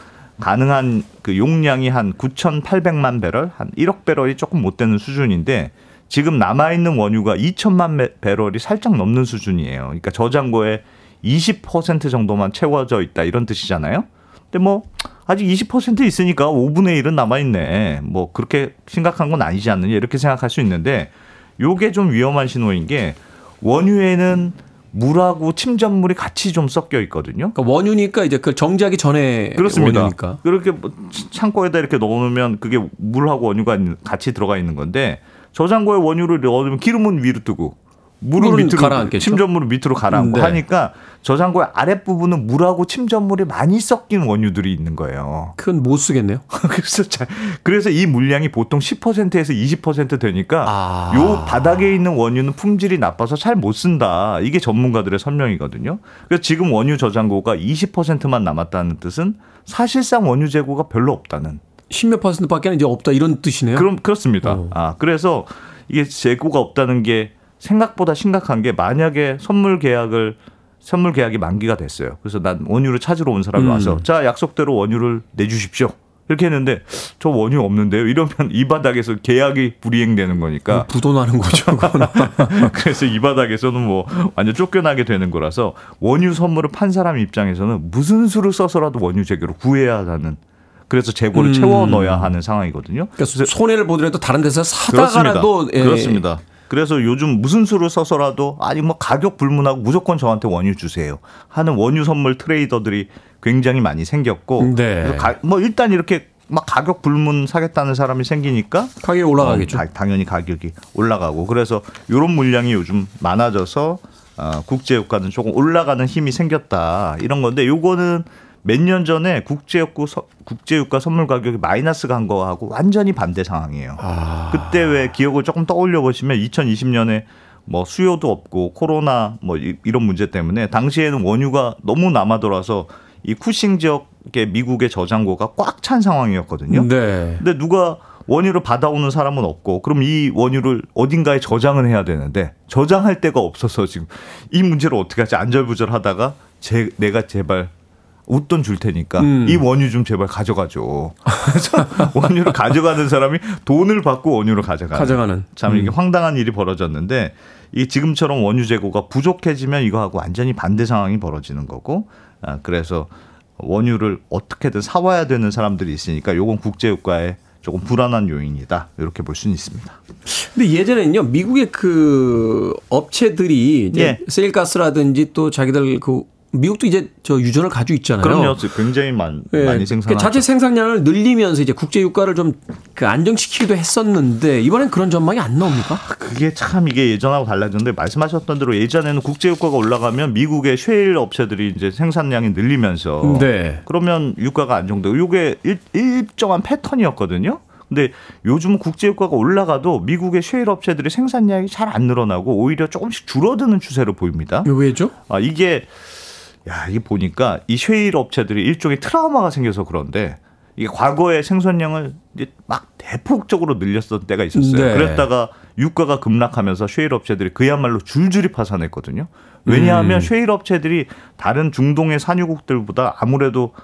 가능한 그 용량이 한 9,800만 배럴, 한 1억 배럴이 조금 못 되는 수준인데 지금 남아 있는 원유가 2천만 배- 배럴이 살짝 넘는 수준이에요. 그러니까 저장고에 20% 정도만 채워져 있다 이런 뜻이잖아요. 근데 뭐 아직 20% 있으니까 5분의 1은 남아 있네. 뭐 그렇게 심각한 건 아니지 않느냐 이렇게 생각할 수 있는데 요게 좀 위험한 신호인 게 원유에는 물하고 침전물이 같이 좀 섞여 있거든요. 그러니까 원유니까 이제 그 정지하기 전에 그렇습니다. 원유니까. 그렇게 뭐 창고에다 이렇게 넣어놓으면 그게 물하고 원유가 같이 들어가 있는 건데 저장고에 원유를 넣어두면 기름은 위로 뜨고 물은 밑으로 가라앉겠죠? 침전물은 밑으로 가라앉고 네. 하니까 저장고의 아랫부분은 물하고 침전물이 많이 섞인 원유들이 있는 거예요. 그건 못 쓰겠네요. [laughs] 그래서 자- 그래서 이 물량이 보통 10%에서 20% 되니까 아. 요 바닥에 있는 원유는 품질이 나빠서 잘 못 쓴다. 이게 전문가들의 설명이거든요. 그래서 지금 원유 저장고가 20%만 남았다는 뜻은 사실상 원유 재고가 별로 없다는. 십몇 퍼센트밖에 이제 없다 이런 뜻이네요. 그럼 그렇습니다. 어. 아 그래서 이게 재고가 없다는 게 생각보다 심각한 게 만약에 선물 계약을 선물 계약이 만기가 됐어요. 그래서 난 원유를 찾으러 온 사람이 음. 와서 자 약속대로 원유를 내주십시오. 이렇게 했는데 저 원유 없는데요. 이러면 [laughs] 이 바닥에서 계약이 불이행되는 거니까 부도 나는 거죠. 그거는. [laughs] 그래서 이 바닥에서는 뭐 완전 쫓겨나게 되는 거라서 원유 선물을 판 사람 입장에서는 무슨 수를 써서라도 원유 재개로 구해야 하는 그래서 재고를 음. 채워 넣어야 하는 상황이거든요. 그러니까 손해를 보더라도 다른 데서 사다가라도 그렇습니다. 예. 그렇습니다. 그래서 요즘 무슨 수를 써서라도 아니 뭐 가격 불문하고 무조건 저한테 원유 주세요 하는 원유 선물 트레이더들이 굉장히 많이 생겼고 네. 가- 뭐 일단 이렇게 막 가격 불문 사겠다는 사람이 생기니까 가격이 올라가겠죠. 어, 다- 당연히 가격이 올라가고 그래서 이런 물량이 요즘 많아져서 어, 국제유가는 조금 올라가는 힘이 생겼다 이런 건데 요거는 몇 년 전에 국제유가 국제유가 선물 가격이 마이너스 간 거하고 완전히 반대 상황이에요. 아. 그때 왜 기억을 조금 떠올려 보시면 2020년에 뭐 수요도 없고 코로나 뭐 이- 이런 문제 때문에 당시에는 원유가 너무 남아 돌아서 이 쿠싱 지역의 미국의 저장고가 꽉 찬 상황이었거든요. 네. 근데 누가 원유를 받아오는 사람은 없고 그럼 이 원유를 어딘가에 저장을 해야 되는데 저장할 데가 없어서 지금 이 문제를 어떻게 하지 안절부절하다가 제, 내가 제발 웃돈 줄 테니까 음. 이 원유 좀 제발 가져가줘. 그래서 [laughs] 원유를 가져가는 사람이 돈을 받고 원유를 가져가는. 가져가는. 참 이게 음. 황당한 일이 벌어졌는데 이 지금처럼 원유 재고가 부족해지면 이거하고 완전히 반대 상황이 벌어지는 거고 아, 그래서 원유를 어떻게든 사와야 되는 사람들이 있으니까 요건 국제유가에 조금 불안한 요인이다 이렇게 볼 수는 있습니다. 근데 예전에는요 미국의 그 업체들이 예. 세일가스라든지 또 자기들 그 미국도 이제 저 유전을 가지고 있잖아요. 그럼요, 굉장히 많, 예, 많이 그 생산하죠. 자체 생산량을 늘리면서 이제 국제 유가를 좀 그 안정시키기도 했었는데 이번엔 그런 전망이 안 나옵니까? 그게 참 이게 예전하고 달라졌는데 말씀하셨던 대로 예전에는 국제 유가가 올라가면 미국의 쉐일 업체들이 이제 생산량이 늘리면서 네. 그러면 유가가 안정되고 이게 일, 일정한 패턴이었거든요. 근데 요즘 국제 유가가 올라가도 미국의 쉐일 업체들이 생산량이 잘 안 늘어나고 오히려 조금씩 줄어드는 추세를 보입니다. 왜죠? 아 이게 야 이게 보니까 이 쉐일 업체들이 일종의 트라우마가 생겨서 그런데 이게 과거에 생산량을 이제 막 대폭적으로 늘렸던 때가 있었어요. 네. 그랬다가 유가가 급락하면서 쉐일 업체들이 그야말로 줄줄이 파산했거든요. 왜냐하면 음. 쉐일 업체들이 다른 중동의 산유국들보다 아무래도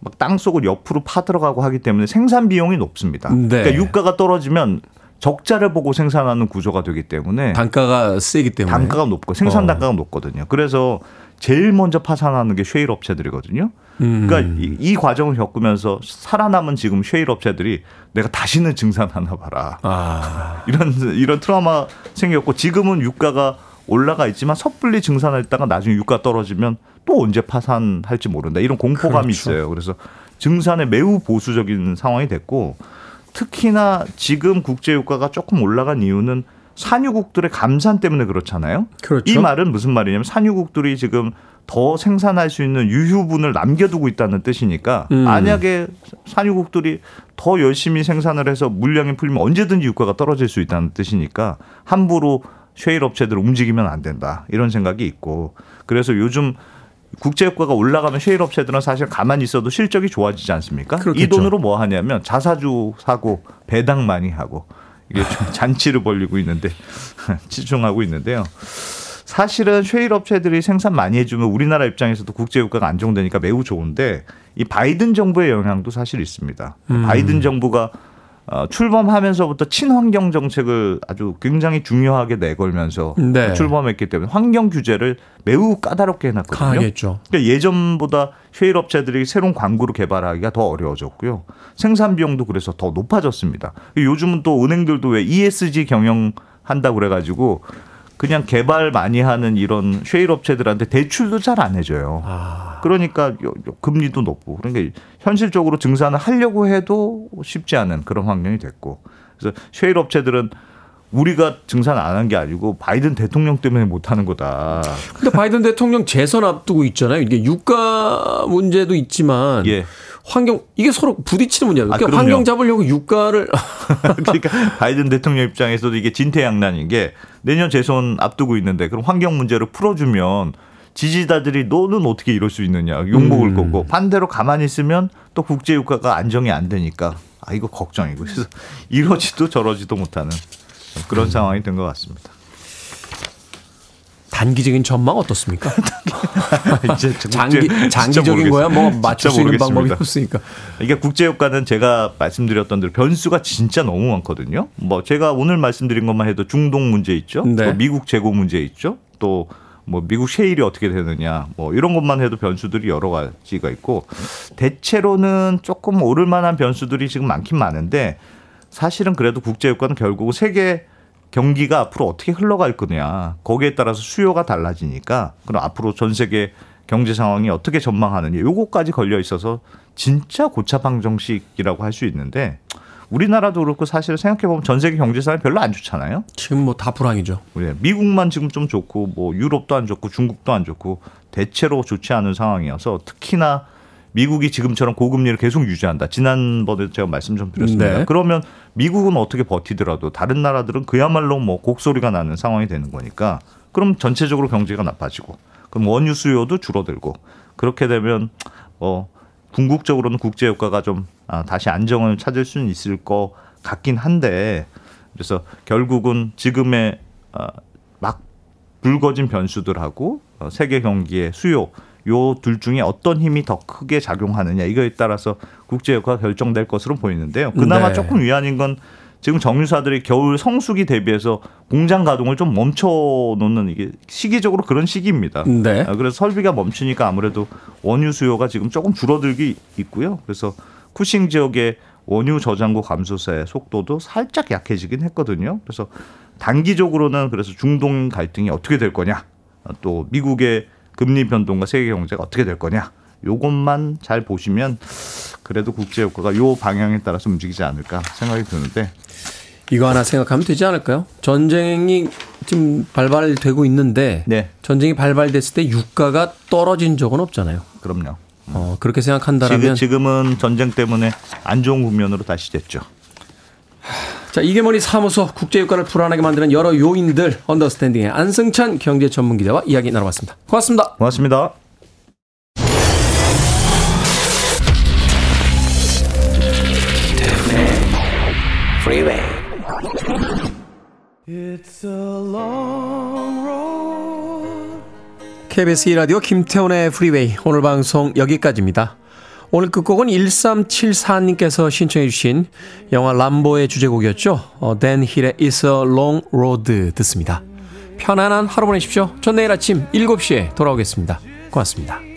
막 땅속을 옆으로 파들어가고 하기 때문에 생산 비용이 높습니다. 네. 그러니까 유가가 떨어지면 적자를 보고 생산하는 구조가 되기 때문에 단가가 세기 때문에. 단가가 높고 생산 어. 단가가 높거든요. 그래서 제일 먼저 파산하는 게 쉐일 업체들이거든요. 음. 그러니까 이, 이 과정을 겪으면서 살아남은 지금 쉐일 업체들이 내가 다시는 증산하나 봐라. 아. 이런 이런 트라우마 생겼고 지금은 유가가 올라가 있지만 섣불리 증산했다가 나중에 유가 떨어지면 또 언제 파산할지 모른다. 이런 공포감이 그렇죠. 있어요. 그래서 증산에 매우 보수적인 상황이 됐고 특히나 지금 국제 유가가 조금 올라간 이유는 산유국들의 감산 때문에 그렇잖아요. 그렇죠. 이 말은 무슨 말이냐면 산유국들이 지금 더 생산할 수 있는 유휴분을 남겨두고 있다는 뜻이니까 음. 만약에 산유국들이 더 열심히 생산을 해서 물량이 풀리면 언제든지 유가가 떨어질 수 있다는 뜻이니까 함부로 쉐일 업체들 움직이면 안 된다 이런 생각이 있고 그래서 요즘 국제유가가 올라가면 쉐일 업체들은 사실 가만히 있어도 실적이 좋아지지 않습니까? 이 그렇겠죠. 돈으로 뭐 하냐면 자사주 사고 배당 많이 하고 이게 좀 [laughs] 잔치를 벌리고 있는데 [laughs] 치중하고 있는데요. 사실은 쉐일 업체들이 생산 많이 해주면 우리나라 입장에서도 국제유가가 안정되니까 매우 좋은데 이 바이든 정부의 영향도 사실 있습니다. 음. 바이든 정부가 어, 출범하면서부터 친환경 정책을 아주 굉장히 중요하게 내걸면서 네. 출범했기 때문에 환경 규제를 매우 까다롭게 해놨거든요. 강하겠죠. 그러니까 예전보다 쉐일 업체들이 새로운 광구를 개발하기가 더 어려워졌고요. 생산 비용도 그래서 더 높아졌습니다. 요즘은 또 은행들도 왜 ESG 경영 한다고 그래가지고 그냥 개발 많이 하는 이런 쉐일 업체들한테 대출도 잘 안 해줘요. 아. 그러니까 금리도 높고 그러니까 현실적으로 증산을 하려고 해도 쉽지 않은 그런 환경이 됐고 그래서 쉐일 업체들은 우리가 증산 안 한 게 아니고 바이든 대통령 때문에 못 하는 거다. 근데 바이든 대통령 재선 앞두고 있잖아요. 이게 유가 문제도 있지만 예. 환경 이게 서로 부딪히는 문제예요. 아, 그러니까 그럼요. 환경 잡으려고 유가를 [laughs] 그러니까 바이든 대통령 입장에서도 이게 진퇴양난인 게 내년 재선 앞두고 있는데 그럼 환경 문제를 풀어주면 지지자들이 너는 어떻게 이럴 수 있느냐 욕먹을 음. 거고 반대로 가만히 있으면 또 국제 유가가 안정이 안 되니까 아 이거 걱정이고 그래서 이러지도 저러지도 못하는 그런 상황이 된 것 같습니다. 단기적인 전망 어떻습니까? [laughs] 이제 국제- 장기 장기적인 거야 뭐. 맞출 수 있는 방법이 모르겠습니다. 없으니까. 이게 국제유가는 제가 말씀드렸던 대로 변수가 진짜 너무 많거든요. 뭐 제가 오늘 말씀드린 것만 해도 중동 문제 있죠. 네. 또 미국 재고 문제 있죠. 또 뭐 미국 셰일이 어떻게 되느냐 뭐 이런 것만 해도 변수들이 여러 가지가 있고 대체로는 조금 오를 만한 변수들이 지금 많긴 많은데 사실은 그래도 국제유가는 결국 세계 경기가 앞으로 어떻게 흘러갈 거냐 거기에 따라서 수요가 달라지니까 그럼 앞으로 전 세계 경제 상황이 어떻게 전망하느냐 요거까지 걸려 있어서 진짜 고차 방 정식이라고 할 수 있는데 우리나라도 그렇고 사실 생각해 보면 전 세계 경제 상황이 별로 안 좋잖아요. 지금 뭐 다 불황이죠. 우리 미국만 지금 좀 좋고 뭐 유럽도 안 좋고 중국도 안 좋고 대체로 좋지 않은 상황이어서 특히나 미국이 지금처럼 고금리를 계속 유지한다. 지난번에 제가 말씀 좀 드렸습니다. 네. 그러면 미국은 어떻게 버티더라도 다른 나라들은 그야말로 뭐 곡소리가 나는 상황이 되는 거니까 그럼 전체적으로 경제가 나빠지고 그럼 원유 수요도 줄어들고 그렇게 되면 어 궁극적으로는 국제 유가가 좀 아, 다시 안정을 찾을 수는 있을 것 같긴 한데 그래서 결국은 지금의 어, 막 불거진 변수들하고 어, 세계 경기의 수요 요 둘 중에 어떤 힘이 더 크게 작용하느냐 이거에 따라서 국제 유가가 결정될 것으로 보이는데요. 그나마 네. 조금 위안인 건 지금 정유사들이 겨울 성수기 대비해서 공장 가동을 좀 멈춰 놓는 이게 시기적으로 그런 시기입니다. 네. 아, 그래서 설비가 멈추니까 아무래도 원유 수요가 지금 조금 줄어들기 있고요. 그래서 쿠싱 지역의 원유 저장고 감소세의 속도도 살짝 약해지긴 했거든요. 그래서 단기적으로는 그래서 중동 갈등이 어떻게 될 거냐, 아, 또 미국의 금리 변동과 세계 경제가 어떻게 될 거냐, 요것만 잘 보시면 그래도 국제 유가가 요 방향에 따라서 움직이지 않을까 생각이 드는데 이거 하나 생각하면 되지 않을까요? 전쟁이 지금 발발되고 있는데 네. 전쟁이 발발됐을 때 유가가 떨어진 적은 없잖아요. 그럼요. 어, 그렇게 생각한다면 지금, 지금은 전쟁 때문에 안 좋은 국면으로 다시 됐죠. 자, 이게 뭐니 사무소 국제유가를 불안하게 만드는 여러 요인들 언더스탠딩의 안승찬 경제 전문 기자와 이야기 나눠봤습니다. 고맙습니다. 고맙습니다. KBS 2라디오 김태훈의 프리웨이 오늘 방송 여기까지입니다. 오늘 끝곡은 1374님께서 신청해 주신 영화 람보의 주제곡이었죠. 어, 댄 힐의 It's a Long Road 듣습니다. 편안한 하루 보내십시오. 전 내일 아침 7시에 돌아오겠습니다. 고맙습니다.